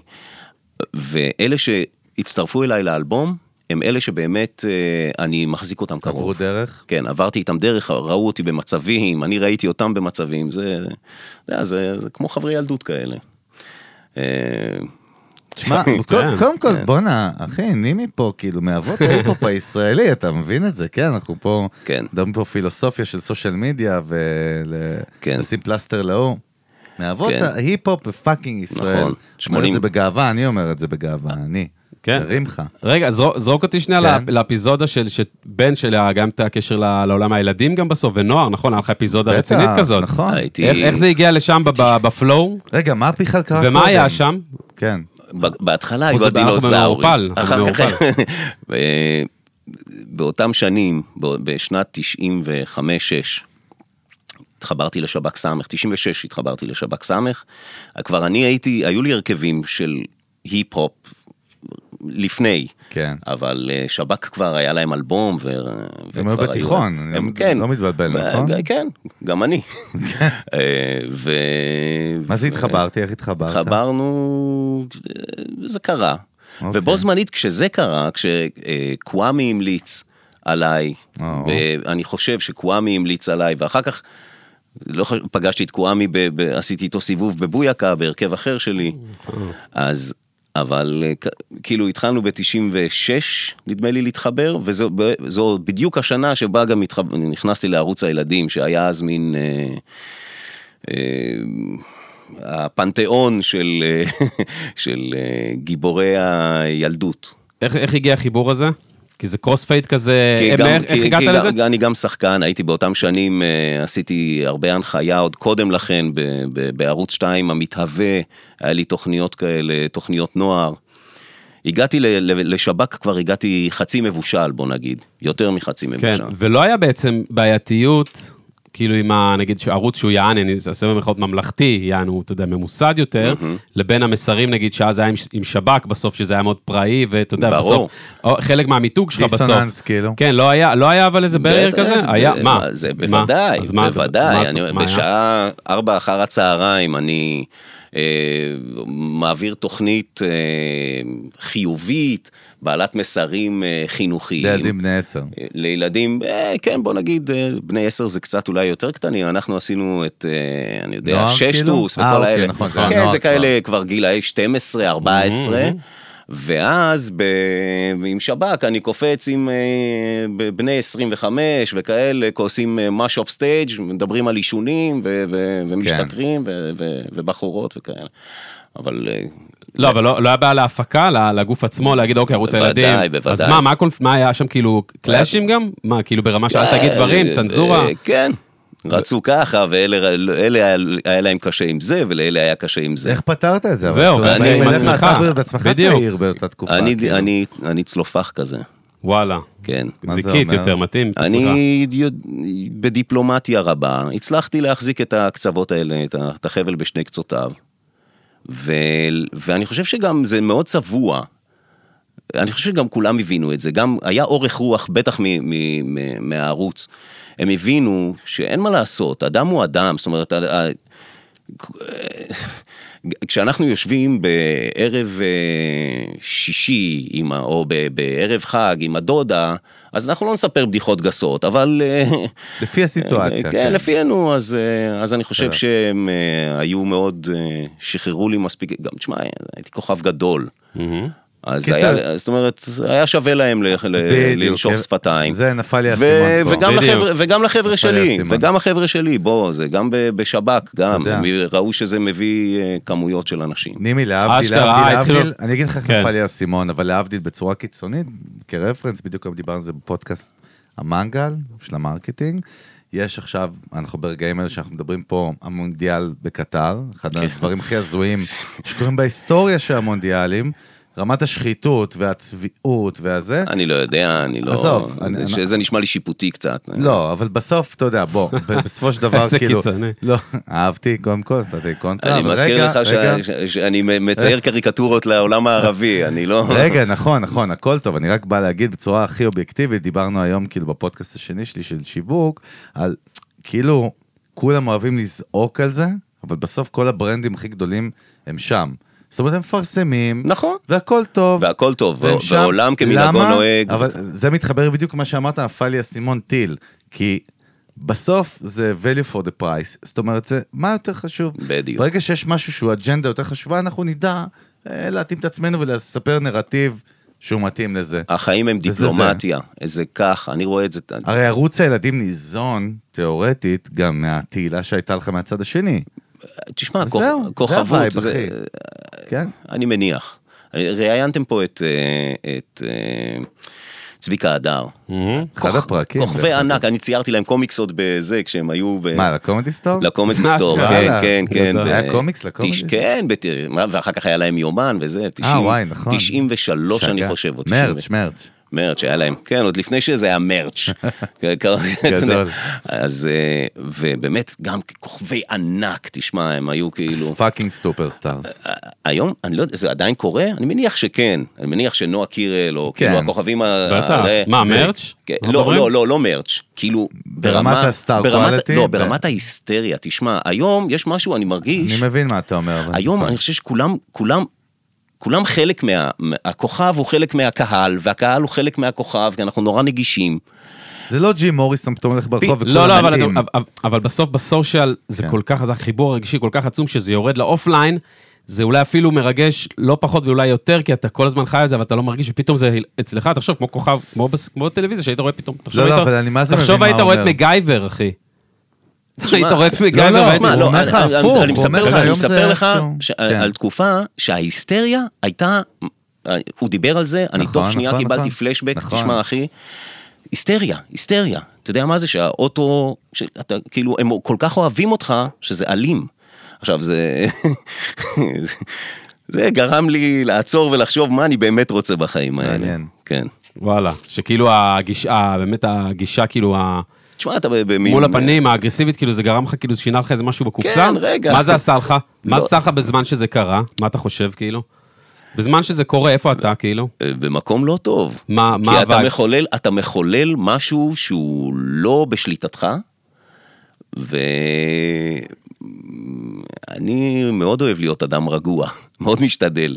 ואלה שהצטרפו אליי לאלבום, הם אלה שבאמת אה, אני מחזיק אותם עברו קרוב. דרך? כן, עברתי איתם דרך, ראו אותי במצבים, אני ראיתי אותם במצבים, זה, זה, זה, זה כמו חברי ילדות כאלה. אה, תשמע, [laughs] כן, קודם- כל, כן. בואנה, אחי, נימי פה, כאילו, מאבות ההיפ-הופ [laughs] הישראלי, אתה מבין את זה? כן, אנחנו פה, כן. מדברים פה פילוסופיה של סושיאל מדיה. ולשים פלסטר להוא. מאבות כן. ההיפ-הופ ב fucking ישראל. נכון, אומר את 80. זה בגאווה, אני אומר את זה בגאווה, אני. כן. הרים לך. רגע, זרוק, זרוק אותי שנייה כן. לאפיזודה של שבן שלי, היה גם את הקשר לעולם הילדים גם בסוף, ונוער, נכון? היה לך אפיזודה רצינית כזאת. נכון. הייתי... איך, איך זה הגיע לשם ב- ב- ב flow? רגע, מה בכלל קרה קודם? ומה היה שם? כן. ב- בהתחלה היו הדינוזאורים. אנחנו במעורפל. [laughs] באותם שנים, ב- בשנת 95-6, התחברתי לשב"כ סמך, 96 התחברתי לשב"כ סמך, כבר אני הייתי, היו לי הרכבים של היפ-הופ לפני, כן. אבל אה, שב"כ כבר היה להם אלבום, ו... הם היו בתיכון, הם, לא- כן. לא מתבלבל, ו- נכון? כן, גם אני. [laughs] אה, ו... מה זה התחברתי? איך התחברת? התחברנו, זה קרה. אוקיי. ובו זמנית, כשזה קרה, כשקוואמי המליץ עליי, או. ואני חושב שקוואמי המליץ עליי, ואחר כך, לא ח- פגשתי את קוואמי, ב- ב- עשיתי איתו סיבוב בבויקה, בהרכב אחר שלי, אז, אבל כאילו התחלנו ב-96, נדמה לי, להתחבר, וזו בדיוק השנה שבה גם התחב... נכנסתי לערוץ הילדים, שהיה אז מין... אה, אה, הפנתיאון של, אה, [laughs] של אה, גיבורי הילדות. איך, איך הגיע החיבור הזה? כי זה crossfade כזה, כי אה, גם- איך, כי- הגעת כי לזה? גם- אני גם שחקן, הייתי באותם שנים, אה, עשיתי הרבה הנחיה עוד קודם לכן ב- ב- בערוץ 2 המתהווה, היה לי תוכניות כאלה, תוכניות נוער. הגעתי ל- ל- לשב"ק, כבר הגעתי חצי מבושל, בוא נגיד, יותר מחצי כן, מבושל. ולא היה בעצם בעייתיות, כאילו עם ה... נגיד ערוץ שהוא יעני, אני אעשה במירכאות ממלכתי, יעני הוא, אתה יודע, ממוסד יותר, לבין המסרים, נגיד, שאז היה עם, עם שב"כ בסוף, שזה היה מאוד פראי, ואתה יודע, ברור. בסוף, או, חלק מהמיתוג שלך בסוף. דיסוננס, כאילו. כן, לא היה, לא היה אבל איזה ברייר כזה? זה- היה, מה? זה? בוודאי, מה- בוודאי. מה- אני- מה? בשעה ארבע אחר הצהריים אני אה, מעביר תוכנית אה, חיובית, בעלת מסרים אה, חינוכיים. לילדים בני עשר. לילדים, אה, כן, בוא נגיד, אה, בני עשר זה קצת אולי יותר קטנים, אנחנו עשינו את, אה, אני יודע, נוער, ששטוס כאילו? וכל אה, אוקיי, האלה. נכון, כן, הנוער זה כאלה כבר גילאי 12, 14. ואז ב... עם שב"ק אני קופץ עם אה, בני 25 וכאלה, עושים mosh off stage, מדברים על עישונים ו- ו- ומשתכרים ו- ו- ובחורות וכאלה. אבל אה, לא, אבל לא, לא היה בעיה להפקה, לגוף עצמו, להגיד, אוקיי, ערוץ בוודאי, הילדים. בוודאי. אז מה, מה, היה שם, כאילו, קלאשים גם? מה, כאילו ברמה של אל תגיד דברים, אה, צנזורה? אה, כן. רצו ככה, ואלה אלה היה, להם קשה עם זה, ולאלה היה קשה עם זה. איך פתרת את זה? זהו, זאת אומרת, ואני עם בדרך כלל עצמך. אתה בעצמך. צעיר באותה תקופה. אני, כאילו. אני, אני צלופח כזה, וואלה. כן. זיקית? יותר, מתאים. אני בדיפלומטיה רבה, הצלחתי להחזיק את הקצוות האלה, את החבל בשני קצותיו. ו, ואני חושב שגם זה מאוד צבוע. אני חושב שגם כולם הבינו את זה, גם היה אורך רוח, בטח מ, מ, מ, מהערוץ. הם הבינו שאין מה לעשות, אדם הוא אדם, זאת אומרת, [laughs] כשאנחנו יושבים בערב אה, שישי, או בערב חג עם הדודה, אז אנחנו לא נספר בדיחות גסות, אבל... אה, לפי הסיטואציה. כן, כן, לפינו, אז, אה, אז אני חושב. שהם אה, היו מאוד, אה, שחררו לי מספיק, גם תשמע, הייתי כוכב גדול. אז קיצר- היה, זאת אומרת, היה שווה להם ל- לנשוך שפתיים. זה נפל לי ו- האסימון פה. וגם. לחבר'ה, וגם לחבר'ה שלי. וגם החבר'ה שלי, בוא, זה גם בשב"כ, גם. הם ראו שזה מביא אה, כמויות של אנשים. נימי, להבדיל, להבדיל, להבדיל, אני אגיד לך איך כן. נפל לי האסימון, אבל להבדיל בצורה קיצונית, כ reference, בדיוק גם דיברנו על זה בפודקאסט המנגל של ה marketing. יש עכשיו, אנחנו ברגעים האלה שאנחנו מדברים פה, המונדיאל בקטר, אחד כן. הדברים הכי הזויים [laughs] שקורים בהיסטוריה של המונדיאלים, רמת השחיתות והצביעות והזה. אני לא יודע, אני לא... עזוב, אני- זה- זה נשמע לי שיפוטי קצת. לא, אבל בסוף, אתה יודע, בוא, [laughs] בסופו של דבר, איזה כאילו, קיצוני. לא, אהבתי, קודם כל, נתתי קונטרה, אני מזכיר רגע, לך ש- רגע, ש- שאני מצייר קריקטורות לעולם הערבי, אני לא... רגע, נכון, נכון, הכל טוב, אני רק בא להגיד בצורה הכי אובייקטיבית, דיברנו היום כאילו בפודקאסט השני שלי של שיווק, על כאילו כולם אוהבים לזעוק על זה, אבל בסוף כל הברנדים הכי גדולים הם שם. זאת אומרת, הם מפרסמים, נכון. והכל טוב. והכל טוב. ועולם כמנהגו? נוהג. אבל זה מתחבר בדיוק למה שאמרת, נפל לי אסימון טיל, כי בסוף זה value for the price, זאת אומרת, זה מה יותר חשוב. בדיוק. ברגע שיש משהו שהוא אג'נדה יותר חשובה, אנחנו נדע אה, להתאים את עצמנו ולספר נרטיב שהוא מתאים לזה. החיים הם דיפלומטיה, איזה כך, אני רואה את זה. הרי ערוץ הילדים ניזון, תיאורטית, גם מהתהילה שהייתה לך מהצד השני. תשמע, זהו, זה כוכבות, ה vibe, זה- אחי. כן? אני מניח. ראיינתם פה את, אה, את אה, צביקה הדר. אחד הפרקים. כוכבי. ענק, אני ציירתי להם קומיקסות בזה, כשהם היו ב... מה, לקומדי סטור? לקומדי סטור? כן, כן, כן. ב- היה קומיקס לקומדי? כן, ואחר כך היה להם יומן וזה, 90 וואי, נכון. 93 אני. חושב. או merch, 90. merch. merch, היה להם, כן, עוד לפני שזה היה merch. [laughs] גדול. אז, אה, ובאמת, גם כוכבי ענק, תשמע, הם היו כאילו... fucking superstars. היום, אני לא יודע, זה עדיין קורה? אני מניח שכן. אני מניח שנועה קירל, או כן. כאילו הכוכבים ה... מה, merch? כן, לא? לא, לא, לא merch. כאילו, ברמת ה star quality? לא, ברמת ההיסטריה. תשמע, היום יש משהו, אני מרגיש... אני מבין מה אתה אומר. היום. אני חושב שכולם, כולם, כולם חלק מה... הכוכב הוא חלק מהקהל, והקהל הוא חלק מהכוכב, כי אנחנו נורא נגישים. זה לא ג'ים מוריסון, אתה פתאום הולך ברחוב וכולם לא, לא, אבל. אבל, אבל בסוף ב social זה כן. כל כך חזק, חיבור הרגשי כל כך עצום, שזה יורד ל offline, זה אולי אפילו מרגש לא פחות ואולי יותר, כי אתה כל הזמן חי את זה, אבל אתה לא מרגיש, ופתאום זה אצלך, תחשוב, כמו כוכב, כמו, בס- כמו בטלוויזיה, שהיית רואה פתאום, תחשוב, לא, לא, היית- אבל אני מה זה תחשוב מבין היית רואה את. מקגייבר, אחי. היית רואה את לא, מקגייבר, לא, לא, לך אני- מספר לך, כן. על תקופה שההיסטריה הייתה, הוא דיבר על זה, אני נכון, תוך שנייה נכון, קיבלתי נכון. פלשבק, נכון. תשמע אחי, היסטריה, היסטריה. אתה יודע מה זה שהאוטו, שאתה, כאילו, הם כל כך אוהבים אותך, שזה אלים. עכשיו זה... [laughs] זה גרם לי לעצור ולחשוב מה אני באמת רוצה בחיים האלה. מעניין. כן. וואלה, שכאילו הגישה, באמת הגישה, כאילו, ה- תשמע, אתה במין... מול הפנים, האגרסיבית, כאילו זה גרם לך, כאילו זה שינה לך איזה משהו בקופסה? כן, רגע. מה זה עשה לך? מה לא. זה עשה לך בזמן שזה קרה? מה אתה חושב, כאילו? בזמן שזה קורה, איפה אתה, כאילו? אה, במקום לא טוב. מה- מה כי אתה? מחולל, אתה מחולל משהו שהוא לא בשליטתך, ואני מאוד אוהב להיות אדם רגוע, [laughs] מאוד משתדל.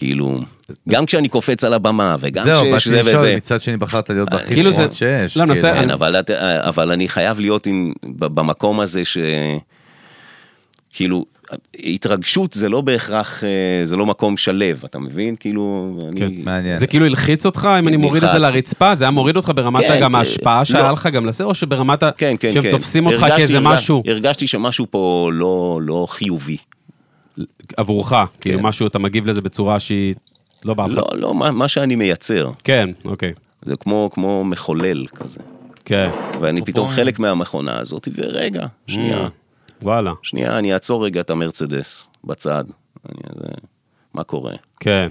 כאילו, גם כשאני קופץ על הבמה, וגם זהו, כשיש באתי זה לשאול, וזה. מצד שני בחרת להיות בהכי כאילו זה- פרונט שיש. לא, כאילו. כן, אבל, את- אבל אני חייב להיות עם, במקום הזה ש... כאילו, התרגשות זה לא בהכרח, אה, זה לא מקום שלב, אתה מבין? כאילו, אני... כן, מעניין. זה כאילו הלחיץ אותך, אם אני מוריד את זה. לרצפה, זה היה מוריד אותך ברמת כן, גם כן. ההשפעה שהיה לא. לך גם לזה, או שברמת ה... כן, כן, שהם כן. תופסים אותך כאיזה משהו הרגשתי שמשהו פה לא, לא חיובי. עבורך, כאילו כן. משהו, אתה מגיב לזה בצורה שהיא לא בא לך. לא, לא, מה, מה שאני מייצר. כן, אוקיי. זה כמו, כמו מחולל כזה. כן. ואני פתאום חלק מהמכונה הזאת, ורגע, שנייה, Mm, וואלה, שנייה, אני אעצור רגע את המרצדס בצד. אני, זה, מה קורה? כן.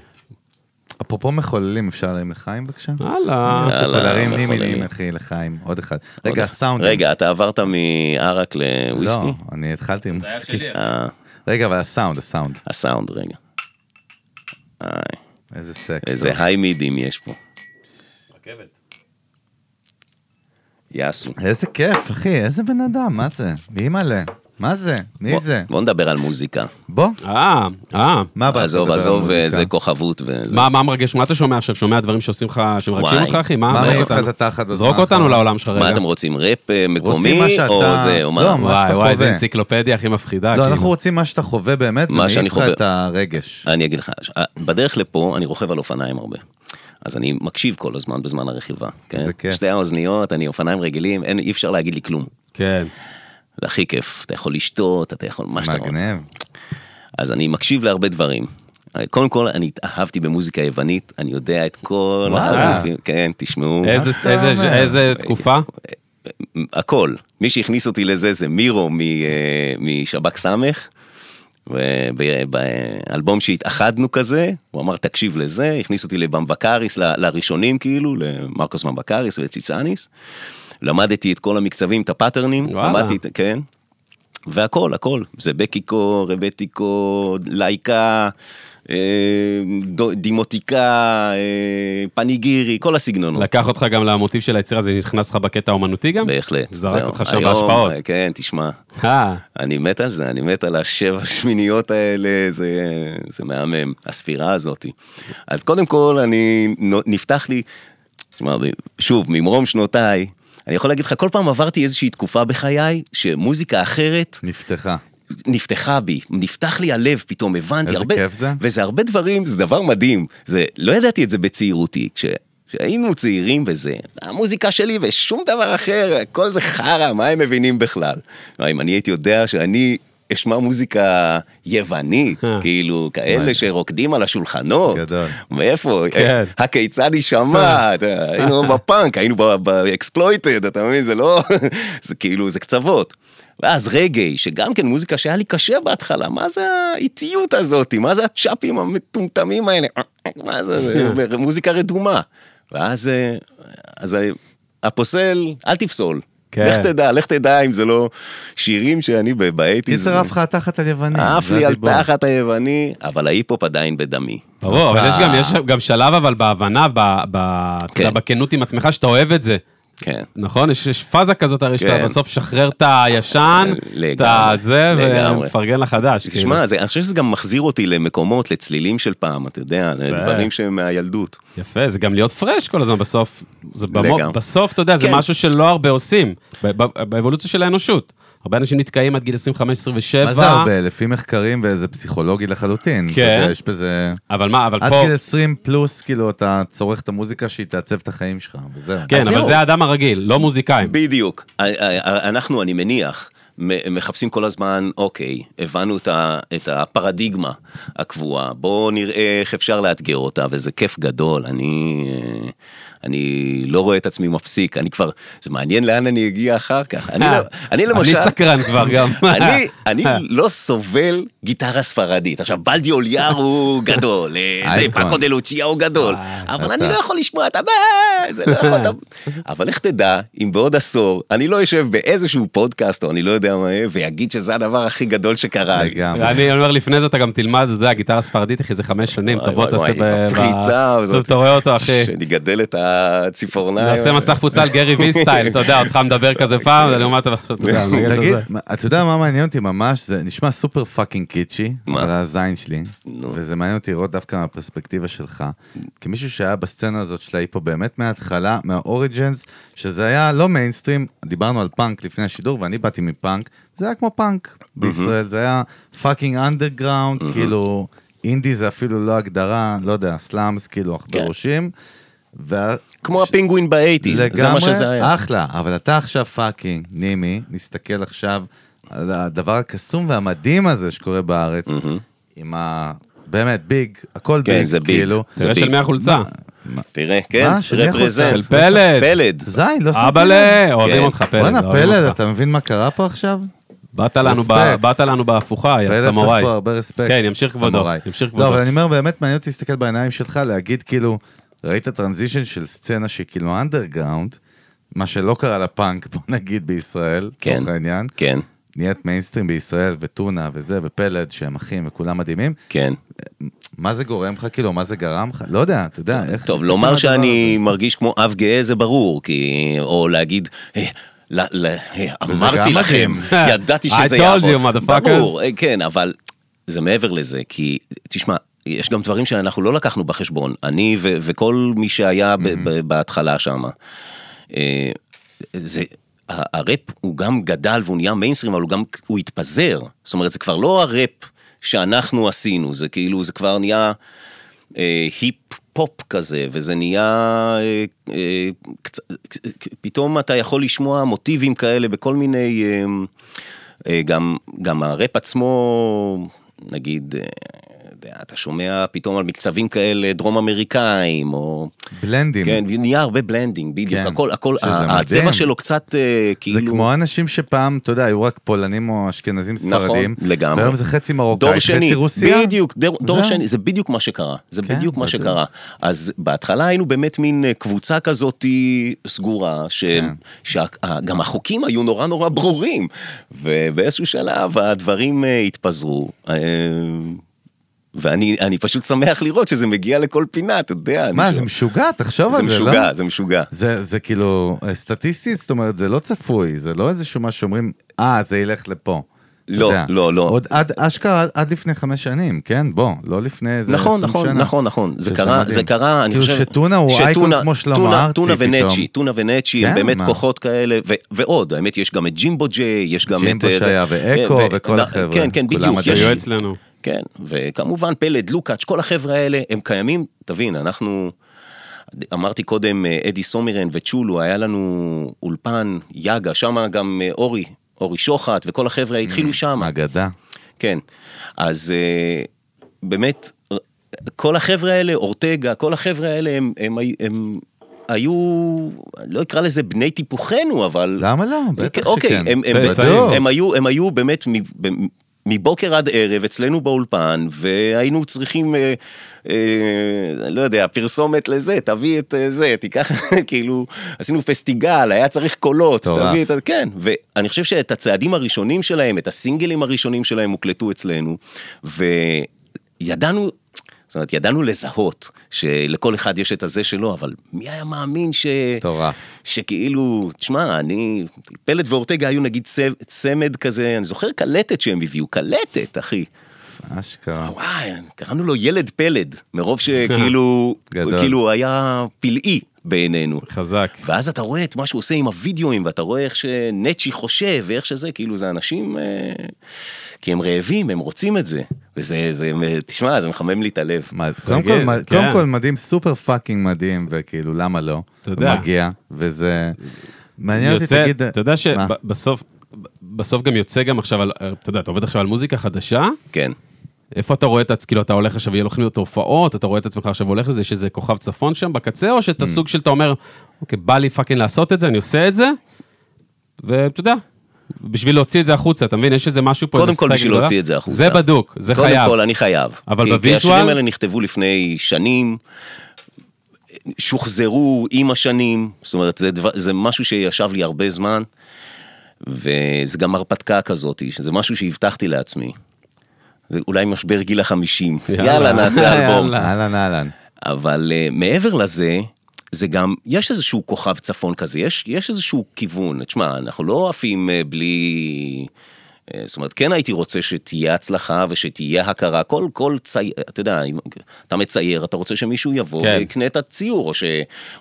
אפרופו מחוללים, אפשר להרים לחיים בבקשה? וואלה. אני רוצה פה יאללה, להרים מי מחוללים. מילים אחי לחיים, עוד אחד. רגע, הסאונד. רגע, אתה עברת מערק לוויסקי? לא, אני התחלתי עם וויסקי. אה, רגע, אבל הסאונד, הסאונד. הסאונד, רגע. איי, איזה סקס. איזה היי מידים יש פה. יאסו. איזה כיף, אחי, איזה בן אדם, מה זה? מי מלא? מה זה? מי בוא- זה? בוא נדבר על מוזיקה. בוא, אה, אה. מה באת עזוב, עזוב? זה כוכבות וזה. מה, מה מרגש? מה אתה שומע עכשיו? שומע דברים שעושים לך, שמרגשים וואי. אותך, אחי? מה? מה זרוק מעיף לך אותנו. את התחת בזמן זרוק אותנו? לעולם שלך רגע. מה אתם רוצים, ראפ אה, מקומי, מה שאתה- או זה, או מה? לא, מה וואי, שאתה וואי, איזה חווה. אנציקלופדיה הכי מפחידה. לא, כאילו. אנחנו רוצים מה שאתה חווה באמת, מה שאני ומעיף לך חווה. את הרגש. אני אגיד לך, אה, בדרך לפה אני רוכב על אופניים הרבה. אז אני מקשיב כל הזמן בזמן הרכיבה, כן? איזה כיף. שתי האוזניות, אני אופניים רגילים, אין, אי אפשר להגיד לי כלום. כן. זה הכי כיף, אתה יכול לשתות, אתה יכול מה שאתה רוצה. מגניב. אז אני מקשיב להרבה דברים. קודם כל, אני התאהבתי במוזיקה יוונית, אני יודע את כל וואלה. הגופים, כן, תשמעו. איזה- איזה-? איזה תקופה? הכל. מי שהכניס אותי לזה זה מירו מ- אה, משב"ק סמך. ובאלבום שהתאחדנו כזה, הוא אמר תקשיב לזה, הכניס אותי לוומווקריס, ל- לראשונים כאילו, למרקוס וומווקריס וציצניס. למדתי את כל המקצבים, את הפאטרנים. למדתי, כן. והכל, הכל. זייבקיקו, רבטיקו, לייקה, אה, דימוטיקה, אה, פניגירי, כל הסגנונות. לקח אותך גם למוטיב של היצירה, זה נכנס לך בקטע האומנותי גם? בהחלט. זרק. אותך שם בהשפעות. כן, תשמע. אה, אני מת על זה, אני מת על השבע [laughs] שמיניות האלה, זה, זה מהמם, הספירה הזאת. אז קודם כל, אני, נפתח לי, תשמע, שוב, ממרום שנותיי, אני יכול להגיד לך, כל פעם עברתי איזושהי תקופה בחיי, שמוזיקה אחרת נפתחה. נפתחה בי, נפתח לי הלב פתאום, הבנתי איזה הרבה, כיף זה. וזה הרבה דברים, זה דבר מדהים, זה, לא ידעתי את זה בצעירותי, כש... כשהיינו צעירים וזה, המוזיקה שלי ושום דבר אחר, כל זה חרא, מה הם מבינים בכלל? מה, אם אני הייתי יודע שאני אשמע מוזיקה יוונית, אה. כאילו, כאלה שרוקדים על השולחנות. גדול. מאיפה? כן. הכיצד יישמע? אתה יודע, היינו [laughs] בפאנק, היינו באקספלויטד, אתה מבין? זה לא... [laughs] זה כאילו, זה קצוות. ואז רגעי, שגם כן מוזיקה שהיה לי קשה בהתחלה, מה זה האיטיות הזאת? מה זה הצ'אפים המטומטמים האלה? [laughs] מה זה, זה מוזיקה רדומה. ואז אה, אז הפוסל, אל תפסול. כן. לך תדע, לך תדע אם זה לא שירים שאני באייטיז. קיצר עף לך התחת על יווני. עף לי על. תחת היווני, אבל ההיפ-הופ עדיין בדמי. ברור, אבל יש גם, יש אה. גם שלב אבל בהבנה, כן. בכנות עם עצמך, שאתה אוהב את זה. כן. נכון? יש, יש פאזה כזאת הרי שאתה כן. בסוף שחרר את הישן, את הזה. ומפרגן לחדש. כאילו. תשמע, זה- אני חושב שזה גם מחזיר אותי למקומות, לצלילים של פעם, אתה יודע, לדברים שהם מהילדות. יפה, זה גם להיות פרש כל הזמן בסוף. זה במו. בסוף, אתה יודע, זה כן. משהו שלא הרבה עושים, באבולוציה של האנושות. הרבה אנשים נתקעים עד גיל 25-27. מה זה הרבה? לפי מחקרים וזה פסיכולוגי לחלוטין. כן. יש בזה... אבל מה, אבל עד פה... גיל 20 פלוס, כאילו, אתה צורך את המוזיקה שהיא תעצב את החיים שלך, וזהו. כן, אבל. זה האדם הרגיל, לא מוזיקאים. בדיוק. אנחנו, אני מניח, מחפשים כל הזמן, אוקיי, הבנו את, ה, את הפרדיגמה הקבועה, בואו נראה איך אפשר לאתגר אותה, וזה כיף גדול. אני, אה, אני לא רואה את עצמי מפסיק, אני כבר, זה מעניין לאן אני אגיע אחר כך. אני, לא- אני למשל... אני סקרן כבר גם. [laughs] אני, אני לא סובל גיטרה ספרדית. עכשיו, בלדי אוליאר [laughs] הוא גדול, אה, זה. פאקו דה לוצ'יה הוא גדול, אבל. אני לא יכול לשמוע את הבא, זה לא יכול... אתה- אבל איך תדע, אם בעוד עשור, אני לא אשב באיזשהו פודקאסט, או אני לא יודע מה, ויגיד שזה הדבר הכי גדול שקרה לי. אני אומר, לפני זה אתה גם תלמד, אתה יודע, גיטרה ספרדית, אחי, זה חמש שנים, תבוא, תעשה הזאת. אתה רואה אותו, אחי. שנגדל את הציפורניים. נעשה מסך מפוצל גרי וי style, אתה יודע, אותך מדבר כזה [laughs] פעם, לעומת עכשיו, אתה יודע, תגיד, זה. אתה יודע מה מעניין אותי ממש? זה נשמע super fucking קיצ'י? על הזין שלי. וזה מעניין אותי לראות דווקא מהפרספקטיבה שלך. כמישהו שהיה בסצנה הזאת של ההיפ הופ באמת מההתחלה, מה origins, שזה היה לא מיינסטרים, דיברנו על פאנק לפני השידור, ואני באתי מפאנק, זה היה כמו פאנק בישראל, זה היה fucking underground, כאילו, אינדי זה אפילו לא הגדרה, לא יודע, slums, כאילו, כן. וה- כמו הפינגווין ב eighties, זה מה שזה היה. אחלה, אבל אתה עכשיו fucking, נימי, מסתכל עכשיו על הדבר הקסום והמדהים הזה שקורה בארץ, עם ה... באמת, big, הכל כן, big, זה big. כאילו. זה תראה של big. מי החולצה. תראה, כן? represent. של פלד. פלד. זין, לא שמתי אבאלה. אוהבים כן. אותך, פלד. בואנה, אוהבים פלד. אתה מבין מה קרה פה עכשיו? באת לנו ב-. באת לנו בהפוכה, יא פלד צריך סמוראי. פה הרבה respect. כן, ימשיך כבודו, סמוראי. ימשיך לא, כבודו. אבל אני אומר, באמת מעניין אותי להסתכל בעיניים שלך, להגיד כאילו, ראית transition של סצנה שהיא כאילו underground, מה שלא קרה לפאנק, בוא נגיד, בישראל, כן. לצורך העניין. כן, נהיית מיינסטרים בישראל, וטונה וזה, ופלד, שהם אחים וכולם מדהימים. כן. מה זה גורם לך, כאילו, מה זה גרם לך? לא יודע, אתה יודע, איך... טוב, לומר שאני הזה? מרגיש כמו אב גאה זה ברור, כי... או להגיד, "אה, ל- ל- אה, אמרתי לכם. ידעתי I שזה told יעבוד. you, motherfuckers. ברור, אה, כן, אבל זה מעבר לזה, כי, תשמע, יש גם דברים שאנחנו לא לקחנו בחשבון, אני ו- וכל מי שהיה ב- ב- בהתחלה שם. אה, זה... הראפ הוא גם גדל והוא נהיה מיינסטרים, אבל הוא גם, הוא התפזר. זאת אומרת, זה כבר לא הראפ שאנחנו עשינו, זה כאילו, זה כבר נהיה אה, hip pop כזה, וזה נהיה... אה, אה, קצ... פתאום אתה יכול לשמוע מוטיבים כאלה בכל מיני... אה, אה, גם, גם הראפ עצמו, נגיד, אה, יודע, אתה שומע פתאום על מקצבים כאלה דרום אמריקאים, או... בלנדים. כן, נהיה הרבה blending, בדיוק, כן, הכל, הכל, הצבע מדהים. שלו קצת אה, כאילו... זה כמו אנשים שפעם, אתה יודע, היו רק פולנים או אשכנזים ספרדים. נכון, לגמרי. והיום זה חצי מרוקאי, דור חצי שני, רוסיה. בדיוק, דור, דור זהו. שני, זה בדיוק מה שקרה, זה כן, בדיוק מה. שקרה. אז בהתחלה היינו באמת מין אה, קבוצה כזאת סגורה, כן. שגם החוקים היו נורא נורא ברורים, ובאיזשהו שלב הדברים אה, התפזרו. ואני אני פשוט שמח לראות שזה מגיע לכל פינה, אתה יודע. מה, זה משוגע, תחשוב זה על זה, לא? משוגע, זה משוגע. זה, זה כאילו, סטטיסטית, זאת אומרת, זה לא צפוי, זה לא איזשהו משהו שאומרים, אה, זה ילך לפה. לא, יודע. לא, לא. עוד עד, אשכרה עד לפני חמש שנים, כן? בוא, לא לפני איזה נכון, עשרים נכון, שנה. נכון, נכון, זה קרה, מדהים. זה קרה, אני כאילו חושב... שטונה הוא אייקון כמו שלמה טונה- ארצי טונה פתאום. ונצ'י, טונה ונצ'י, הם כן, באמת מה? כוחות כאלה, ו- ועוד, האמת, יש גם את ג'ימבו ג'יי, יש גם את... ג'ימבו זה- שהיה, ואקו, ו- וכל החבר'ה, כן, כן, בדיוק. היו אצלנו. כן, וכמובן פלד, לוקאץ', כל החבר'ה האלה, הם קיימים, תבין, אנחנו... אמרתי קודם, אדי סומרן וצ'ולו, היה לנו אולפן, יאגה, שם גם אה, אורי, אורי שוחט וכל החבר'ה התחילו שם. אגדה. כן. אז אה, באמת, כל החבר'ה האלה, אורטגה, כל החבר'ה האלה, הם, הם, הם, הם היו, לא אקרא לזה בני טיפוחנו, אבל... למה לא? בטח אוקיי, שכן. הם, הם, הם, צעיר. הם, היו, הם היו באמת מבוקר עד ערב אצלנו באולפן, והיינו צריכים, אה, אה, לא יודע, פרסומת לזה, תביא את אה, זה, תיקח, [laughs] כאילו, עשינו פסטיגל, היה צריך קולות, מטורף. תביא את. כן, ואני חושב שאת הצעדים הראשונים שלהם, את הסינגלים הראשונים שלהם הוקלטו אצלנו, וידענו... זאת אומרת, ידענו לזהות שלכל אחד יש את הזה שלו, אבל מי היה מאמין ש... מטורף. שכאילו, תשמע, אני, פלד ואורטגה היו נגיד צמד, צמד כזה, אני זוכר קלטת שהם הביאו, קלטת, אחי. אשכרה. וואי, קראנו לו ילד פלד, מרוב שכאילו, [laughs] גדול. כאילו היה פלאי בעינינו. חזק. ואז אתה רואה את מה שהוא עושה עם הוידאוים, ואתה רואה איך שנצ'י חושב, ואיך שזה, כאילו זה אנשים, אה, כי הם רעבים, הם רוצים את זה. וזה, זה, תשמע, זה מחמם לי את הלב. מה, קודם כל, כן. קודם כל מדהים, super fucking מדהים, וכאילו, למה לא? אתה יודע. מגיע, וזה... מעניין אותי, תגיד... אתה יודע? שבסוף, בסוף גם יוצא גם עכשיו על, אתה יודע, אתה עובד עכשיו על מוזיקה חדשה, כן. איפה אתה רואה את עצמך, כאילו אתה הולך עכשיו, יהיה הולכים להיות הופעות, אתה רואה את עצמך עכשיו הולך לזה, שזה כוכב צפון שם בקצה, או Mm. שאתה סוג של, אתה אומר, אוקיי, בא לי fucking לעשות את זה, אני עושה את זה, ואתה יודע, בשביל להוציא את זה החוצה, אתה מבין? יש איזה משהו פה, קודם איזה כל בשביל. להוציא את זה החוצה. זה בדוק, זה קודם חייב. כל, אני חייב. אבל כי- כי ב visual- השירים האלה נכתבו לפני שנים, שוחזרו עם השנים, זאת אומרת, זה, דבר, זה משהו שישב לי הרבה זמן, וזה גם הרפתקה כזאת, שזה משהו שהבטחתי לעצמי. זה אולי משבר גיל החמישים. יאללה. יאללה, נעשה [laughs] אלבום. יאללה. אהלן, אהלן. אבל uh, מעבר לזה, זה גם, יש איזשהו כוכב צפון כזה, יש, יש איזשהו כיוון. תשמע, אנחנו לא עפים uh, בלי... uh, זאת אומרת, כן הייתי רוצה שתהיה הצלחה ושתהיה הכרה. כל, כל צייר, אתה יודע, אם אתה מצייר, אתה רוצה שמישהו יבוא כן. ויקנה את הציור, או, ש,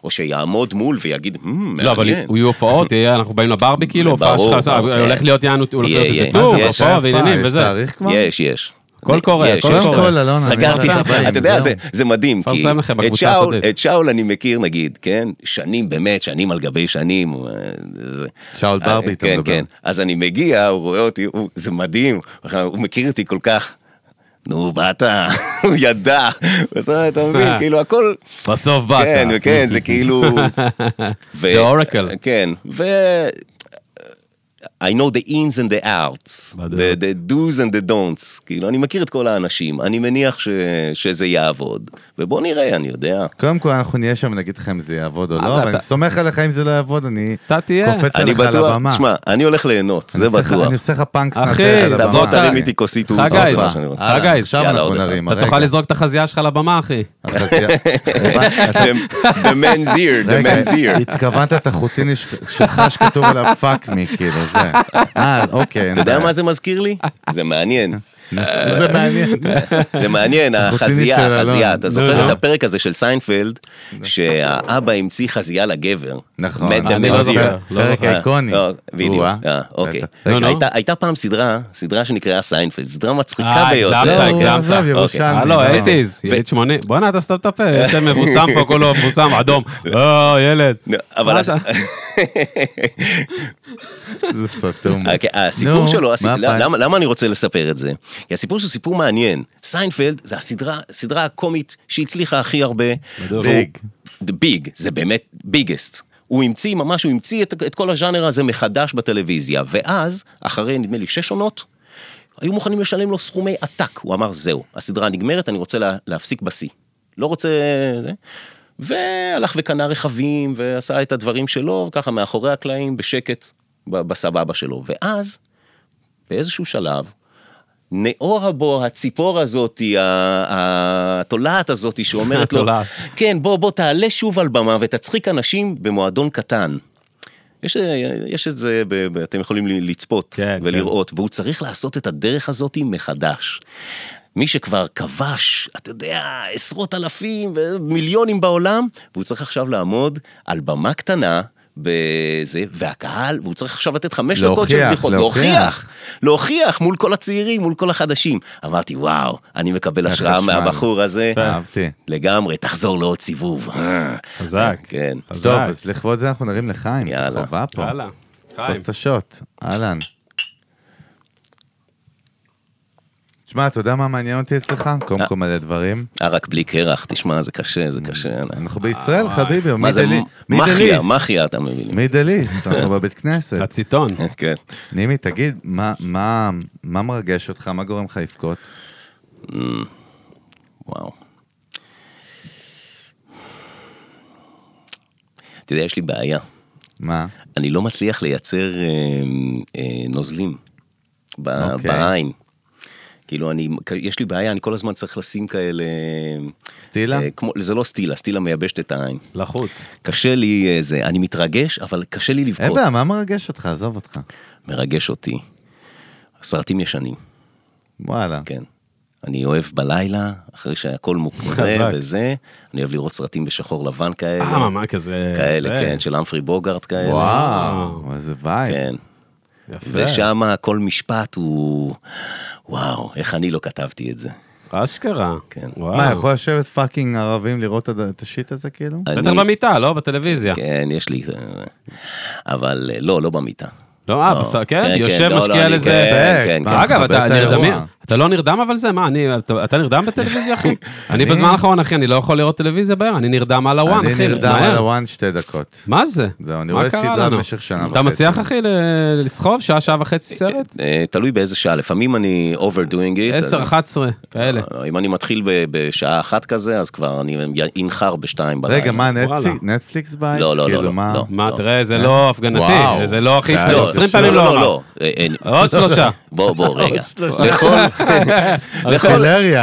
או שיעמוד מול ויגיד, "Hmm, מעניין. לא, אבל יהיו הופעות, אנחנו באים לברבי, כאילו, הופעה שלך, כן. הולך להיות יענו, הולך להיות איזה. tour, הופעה? ועניינים וזה. יש, יש. קול קורא, יש, קול יש. קודם כל, אלון, אני סגרתי, אתה יודע, זה, מדהים, כי את שאול, אני מכיר נגיד, כן, שנים באמת, שנים על גבי שנים. אה, שאול ברבי, אתה כן, מדבר. כן, אז אני מגיע, הוא רואה אותי, זה מדהים, הוא מכיר אותי כל כך. נו, באת, הוא ידע, בסדר, אתה מבין, כאילו הכל, בסוף באת. כן, כן, זה כאילו... [laughs] The Oracle. כן, ו... I know the ins and the outs, the, the do's and the don'ts, כאילו, אני מכיר את כל האנשים, אני מניח ש, שזה יעבוד, ובוא נראה, אני יודע. קודם כל, אנחנו נהיה שם ונגיד לך אם זה יעבוד או מה לא, אבל אתה- אני סומך עליך אם זה לא יעבוד, אני. קופץ אני עליך על הבמה. תשמע, אני הולך ליהנות, זה בטוח. אני עושה לך פאנק אחי, סנטר על תבוא, תבוא, הבמה. תרים איתי כוסית. הלאה, חגי, עכשיו אנחנו נרים, אתה תוכל. לזרוק את החזייה שלך לבמה, אחי. [laughs] The- manssiere, the manssiere. התכוונת את החוטיני ש- שלך שכתוב עליו fuck me, כאילו, זה. אה, אוקיי. אתה יודע מה זה מזכיר לי? זה מעניין. זה מעניין. זה מעניין, החזייה. החזייה. אתה זוכר נו. את הפרק הזה של סיינפלד, שהאבא המציא חזייה לגבר. נכון. אני לא זוכר. לא פרק. איקוני. לא, בדיוק. אה, אוקיי. הייתה- פעם סדרה, סדרה שנקראה סיינפלד, סדרה מצחיקה אה, ביותר. הגזמת, לא, הגזמת. עזוב, אוקיי. ירושלמי. הלו, לא. eighties, יליד 80. בואנה, אתה סתם את הפה, יש להם מבוסם פה, כולו מבוסם, אדום. אה, ילד. אבל? [laughs] זה סתום. אוקיי, הסיפור שלו, למה אני רוצה לספר את זה? כי הסיפור שהוא סיפור מעניין. סיינפלד זה הסדרה, הסדרה הקומית שהצליחה הכי הרבה. big. The big, זה באמת biggest. הוא המציא ממש, הוא המציא את, את כל הז'אנר הזה מחדש בטלוויזיה, ואז, אחרי נדמה לי שש עונות, היו מוכנים לשלם לו סכומי עתק. הוא אמר, זהו, הסדרה נגמרת, אני רוצה לה, להפסיק בשיא. לא רוצה... זה. והלך וקנה רכבים, ועשה את הדברים שלו, ככה מאחורי הקלעים, בשקט, בסבבה שלו. ואז, באיזשהו שלב, נאורה בו הציפור הזאתי, התולעת הזאתי שאומרת לו. כן, בוא, בוא תעלה שוב על במה ותצחיק אנשים במועדון קטן. יש, יש את זה, ב, ב, אתם יכולים לצפות כן, ולראות, והוא צריך לעשות את הדרך הזאת מחדש. מי שכבר כבש, אתה יודע, עשרות אלפים ומיליונים בעולם, והוא צריך עכשיו לעמוד על במה קטנה. בזה, והקהל, והוא צריך עכשיו לתת חמש דקות של בדיחות, להוכיח. להוכיח, להוכיח מול כל הצעירים, מול כל החדשים. אמרתי, וואו, אני מקבל השראה. מהבחור הזה. אהבתי. לגמרי, תחזור לעוד סיבוב. אה, חזק. כן. טוב, אז לכבוד זה אנחנו נרים לחיים, זה יאללה. חובה פה. יאללה. חיים. את השוט, אהלן. תשמע, אתה יודע מה מעניין אותי אצלך? קודם כל מלא דברים. ערק בלי קרח, תשמע, זה קשה, זה קשה. אנחנו בישראל, חביבי, מה זה מחיה. מחיה אתה מבין. לי. מידליסט, אנחנו בבית כנסת. הציטון. [laughs] כן. נימי, תגיד, מה- מה מה מרגש אותך? מה גורם לך לבכות? וואו. אתה יודע, יש לי בעיה. מה? אני לא מצליח לייצר אה, אה, נוזלים אוקיי. בעין. כאילו, אני, יש לי בעיה, אני כל הזמן צריך לשים כאלה... סטילה? אה, כמו, זה לא סטילה, סטילה מייבשת את העין. לחות. קשה לי אה, זה, אני מתרגש, אבל קשה לי אין לבכות. בעיה, מה מרגש אותך? עזוב אותך. מרגש אותי. סרטים ישנים, וואלה. כן. אני אוהב בלילה, אחרי שהכל מוקרא [laughs] חזק. וזה, אני אוהב לראות סרטים בשחור לבן כאלה. אה, מה כזה... כאלה, זה. כן, של אמפרי בוגארט כאלה. וואו, איזה vibe. כן. יפה. ושם כל משפט הוא... וואו, איך אני לא כתבתי את זה. אשכרה. כן. וואו. מה, יכול לשבת fucking ערבים לראות את- ה shit הזה כאילו? בטח במיטה, לא? בטלוויזיה. כן, יש לי... אה, אבל אה, לא, לא במיטה. לא, אה, לא. בס- כן? כן, יושב, כן, לא, לא, משקיע אני- לזה. כן, אגב, אתה. נרדמים? אתה לא נרדם אבל זה? מה, אני, אתה- אתה נרדם בטלוויזיה, אחי? [laughs] אני בזמן האחרון, אחי, אני לא יכול לראות טלוויזיה בערב, אני נרדם על הוואן, אחי. אני נרדם. על הוואן שתי דקות. מה זה? זהו, אני רואה סדרה? במשך שנה אתה וחצי. מצליח, אחי, ל- לסחוב שעה, שעה וחצי סרט? אה, תלוי באיזה שעה, לפעמים אני overdoing it. 10, אז- 11, כאלה. אה, אם אני מתחיל ב- בשעה אחת כזה, אז כבר אני אנחר בשתיים בלילה. רגע, מה, נטפליקס בייס? לא, לא, לא, כאילו, לא, מה? לא. מה, תראה, זה לא הפגנתי. זה לא הכי... זה היה לא, 20 פעמים לא, לא לא, אמר. לא. אה, אה, עוד שלושה. [laughs] בוא, בוא, רגע. [laughs]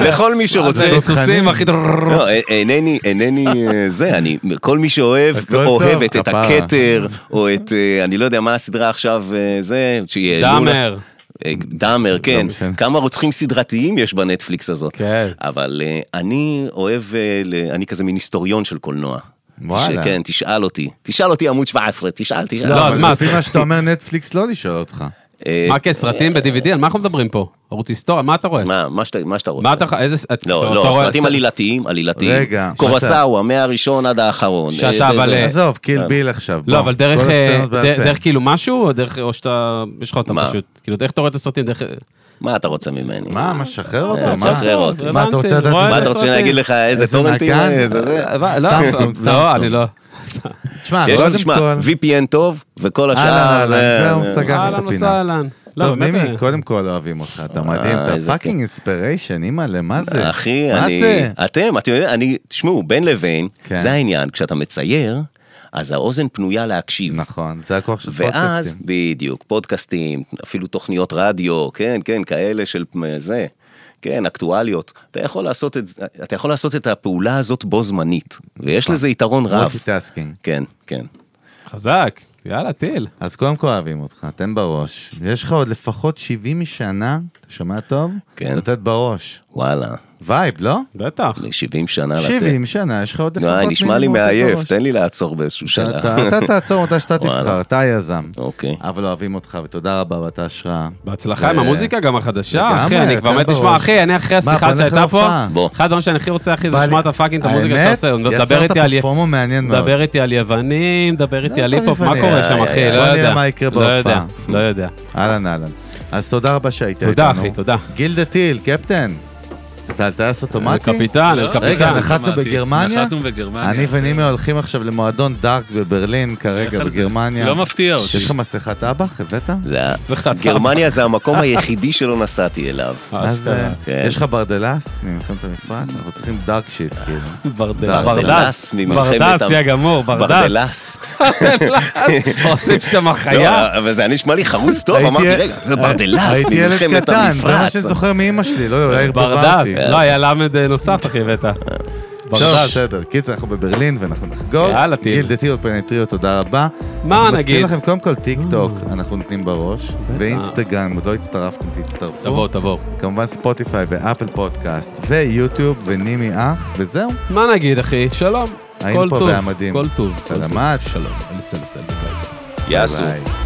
לכל- מי שרוצה... זה. סוסים, אחי. לא, א- אינני, אינני אה, זה, אני, כל מי שאוהב, אוהבת את. הכתר, או את, אה, אני לא יודע מה הסדרה עכשיו, אה, זה, שיהיה... דאמר. אה, דאמר, כן. כמה רוצחים סדרתיים יש בנטפליקס הזאת. כן. אבל אה, אני אוהב, אה, אני כזה מין היסטוריון של קולנוע. וואלה. כן, תשאל אותי. תשאל אותי עמוד 17, תשאל, תשאל. לא, אז אבל מה, לפי מה שאתה אומר נטפליקס לא לשאול אותך. אה, מה, כסרטים ב-DVD? על מה אנחנו מדברים פה? ערוץ היסטוריה? מה אתה רואה? מה, מה שאתה- מה שאתה רוצה. מה אתה... איזה... אתה- לא, אתה לא, רואה- סרטים ס- עלילתיים, עלילתיים. רגע, קורסאווה, מהראשון עד האחרון. שאתה אה, אבל, וזה. אה, עזוב, קיל כן. ביל עכשיו. לא, בוא. אבל דרך, אה, הסצנות בעל ד- פה. דרך כאילו משהו, או דרך, או שאתה, יש לך אותם מה? פשוט. כאילו, איך אתה רואה את הסרטים? דרך... מה אתה רוצה ממני? מה, מה, שחרר אותו? אה, מה? שחרר אותי. מה, אתה רוצה לדעת רואה מה אתה רוצה שאני. אגיד לך איזה איזה טורנטים? איזה זה? אה, לא, סמסונג, לא, סמסונג. אני לא. תשמע, יש, קודם תשמע, כל... VPN טוב, וכל השאר... אהלן, אהלן, זה- זהו, סגר. את אהלן הפינה. וסהלן. לא, טוב, מימי, קודם כל אוהבים אותך, אתה מדהים, אתה fucking inspiration, אימא'לה, מה זה? אחי, אני... אתם, אתם יודעים, אני... תשמעו, בין לבין, כן. זה העניין, כשאתה מצייר, אז האוזן פנויה להקשיב. נכון, זה הכוח של ואז, פודקאסטים. בדיוק, פודקאסטים, אפילו תוכניות רדיו, כן, כן, כאלה של זה, כן, אקטואליות. אתה יכול לעשות את, אתה יכול לעשות את הפעולה הזאת בו זמנית, ויש נכון. לזה יתרון רב. multitasking. כן, כן. חזק. יאללה, טיל. אז קודם כל אוהבים אותך, תן בראש. יש לך עוד לפחות 70 שנה, אתה שומע טוב? כן. לתת בראש. וואלה, vibe, לא? בטח. 70 שנה לתת. 70 שנה, יש לך עוד לפחות לא, נשמע לי מינימום מעייף. תן לי לעצור באיזשהו שלב. אתה תעצור מתי שאתה. [laughs] תבחר, אתה היזם. אוקיי. אבל אוהבים אותך, ותודה רבה, ואתה השראה. בהצלחה עם המוזיקה גם החדשה, אחי, אני כבר מת לשמוע. אחי, אני אחרי השיחה שהייתה פה. אחד הדברים שאני הכי רוצה, אחי, זה לשמוע את ה fucking, את המוזיקה שאתה האמת, עושה, דבר יצרת. פרפורמו מעניין מאוד. דבר איתי על יוונים, דבר איתי לא, על היפ-הופ, מה. קורה שם, אחי? איי, לא בוא יודע. נראה מה יקרה לא יודע. לא יודע. אהלן אהלן. אז תודה רבה שהיית איתנו. תודה, אחי, תודה. גילדה טיל, קפטן. אתה על טייס אוטומטי? קפיטן, אל לא, קפיטן. רגע, נחתנו. בגרמניה? נחתנו בגרמניה. אני ומימי הולכים עכשיו למועדון dark בברלין כרגע, על? בגרמניה. לא מפתיע אותי. יש לך מסכת אב"כ? הבאת? גרמניה זה המקום היחידי שלא נסעתי אליו. אז. אה, כן. יש לך ברדס ממלחמת המפרץ? אנחנו צריכים dark shit, כאילו. ברדלס. ממלחמת ברדס, יא גמור, ברדס. ברדלס. הוסיף שם חיה. לא, אבל זה היה נשמע לי חמוס טוב, אמרתי, רגע, זה ברדלס הייתי ילד ממלחמת קטן, זה מה המפרץ. שאני זוכר מאימא שלי, לא יודע, אולי ברדס. הרבבתי. לא, היה למד אה, נוסף, אחי, הבאת. טוב, ברדס. בסדר. קיצר, אנחנו בברלין ואנחנו נחגוג. יאללה, טיל. גיל דתי אולפנטריו, תודה רבה. מה אנחנו מזכיר נגיד? לכם, קודם כל טיק טוק, אנחנו נותנים בראש, ואינסטגרם, אם עוד לא הצטרפתם, תצטרפו. תבוא, תבוא. כמובן ספוטיפיי ואפל פודקאסט, ויוטיוב, ונימי אח, וזהו. מה נגיד, אחי? שלום. היינו כל פה טוב. בעמדים. כל טוב. כל טוב. סלמת. שלום. יעשו. ביי.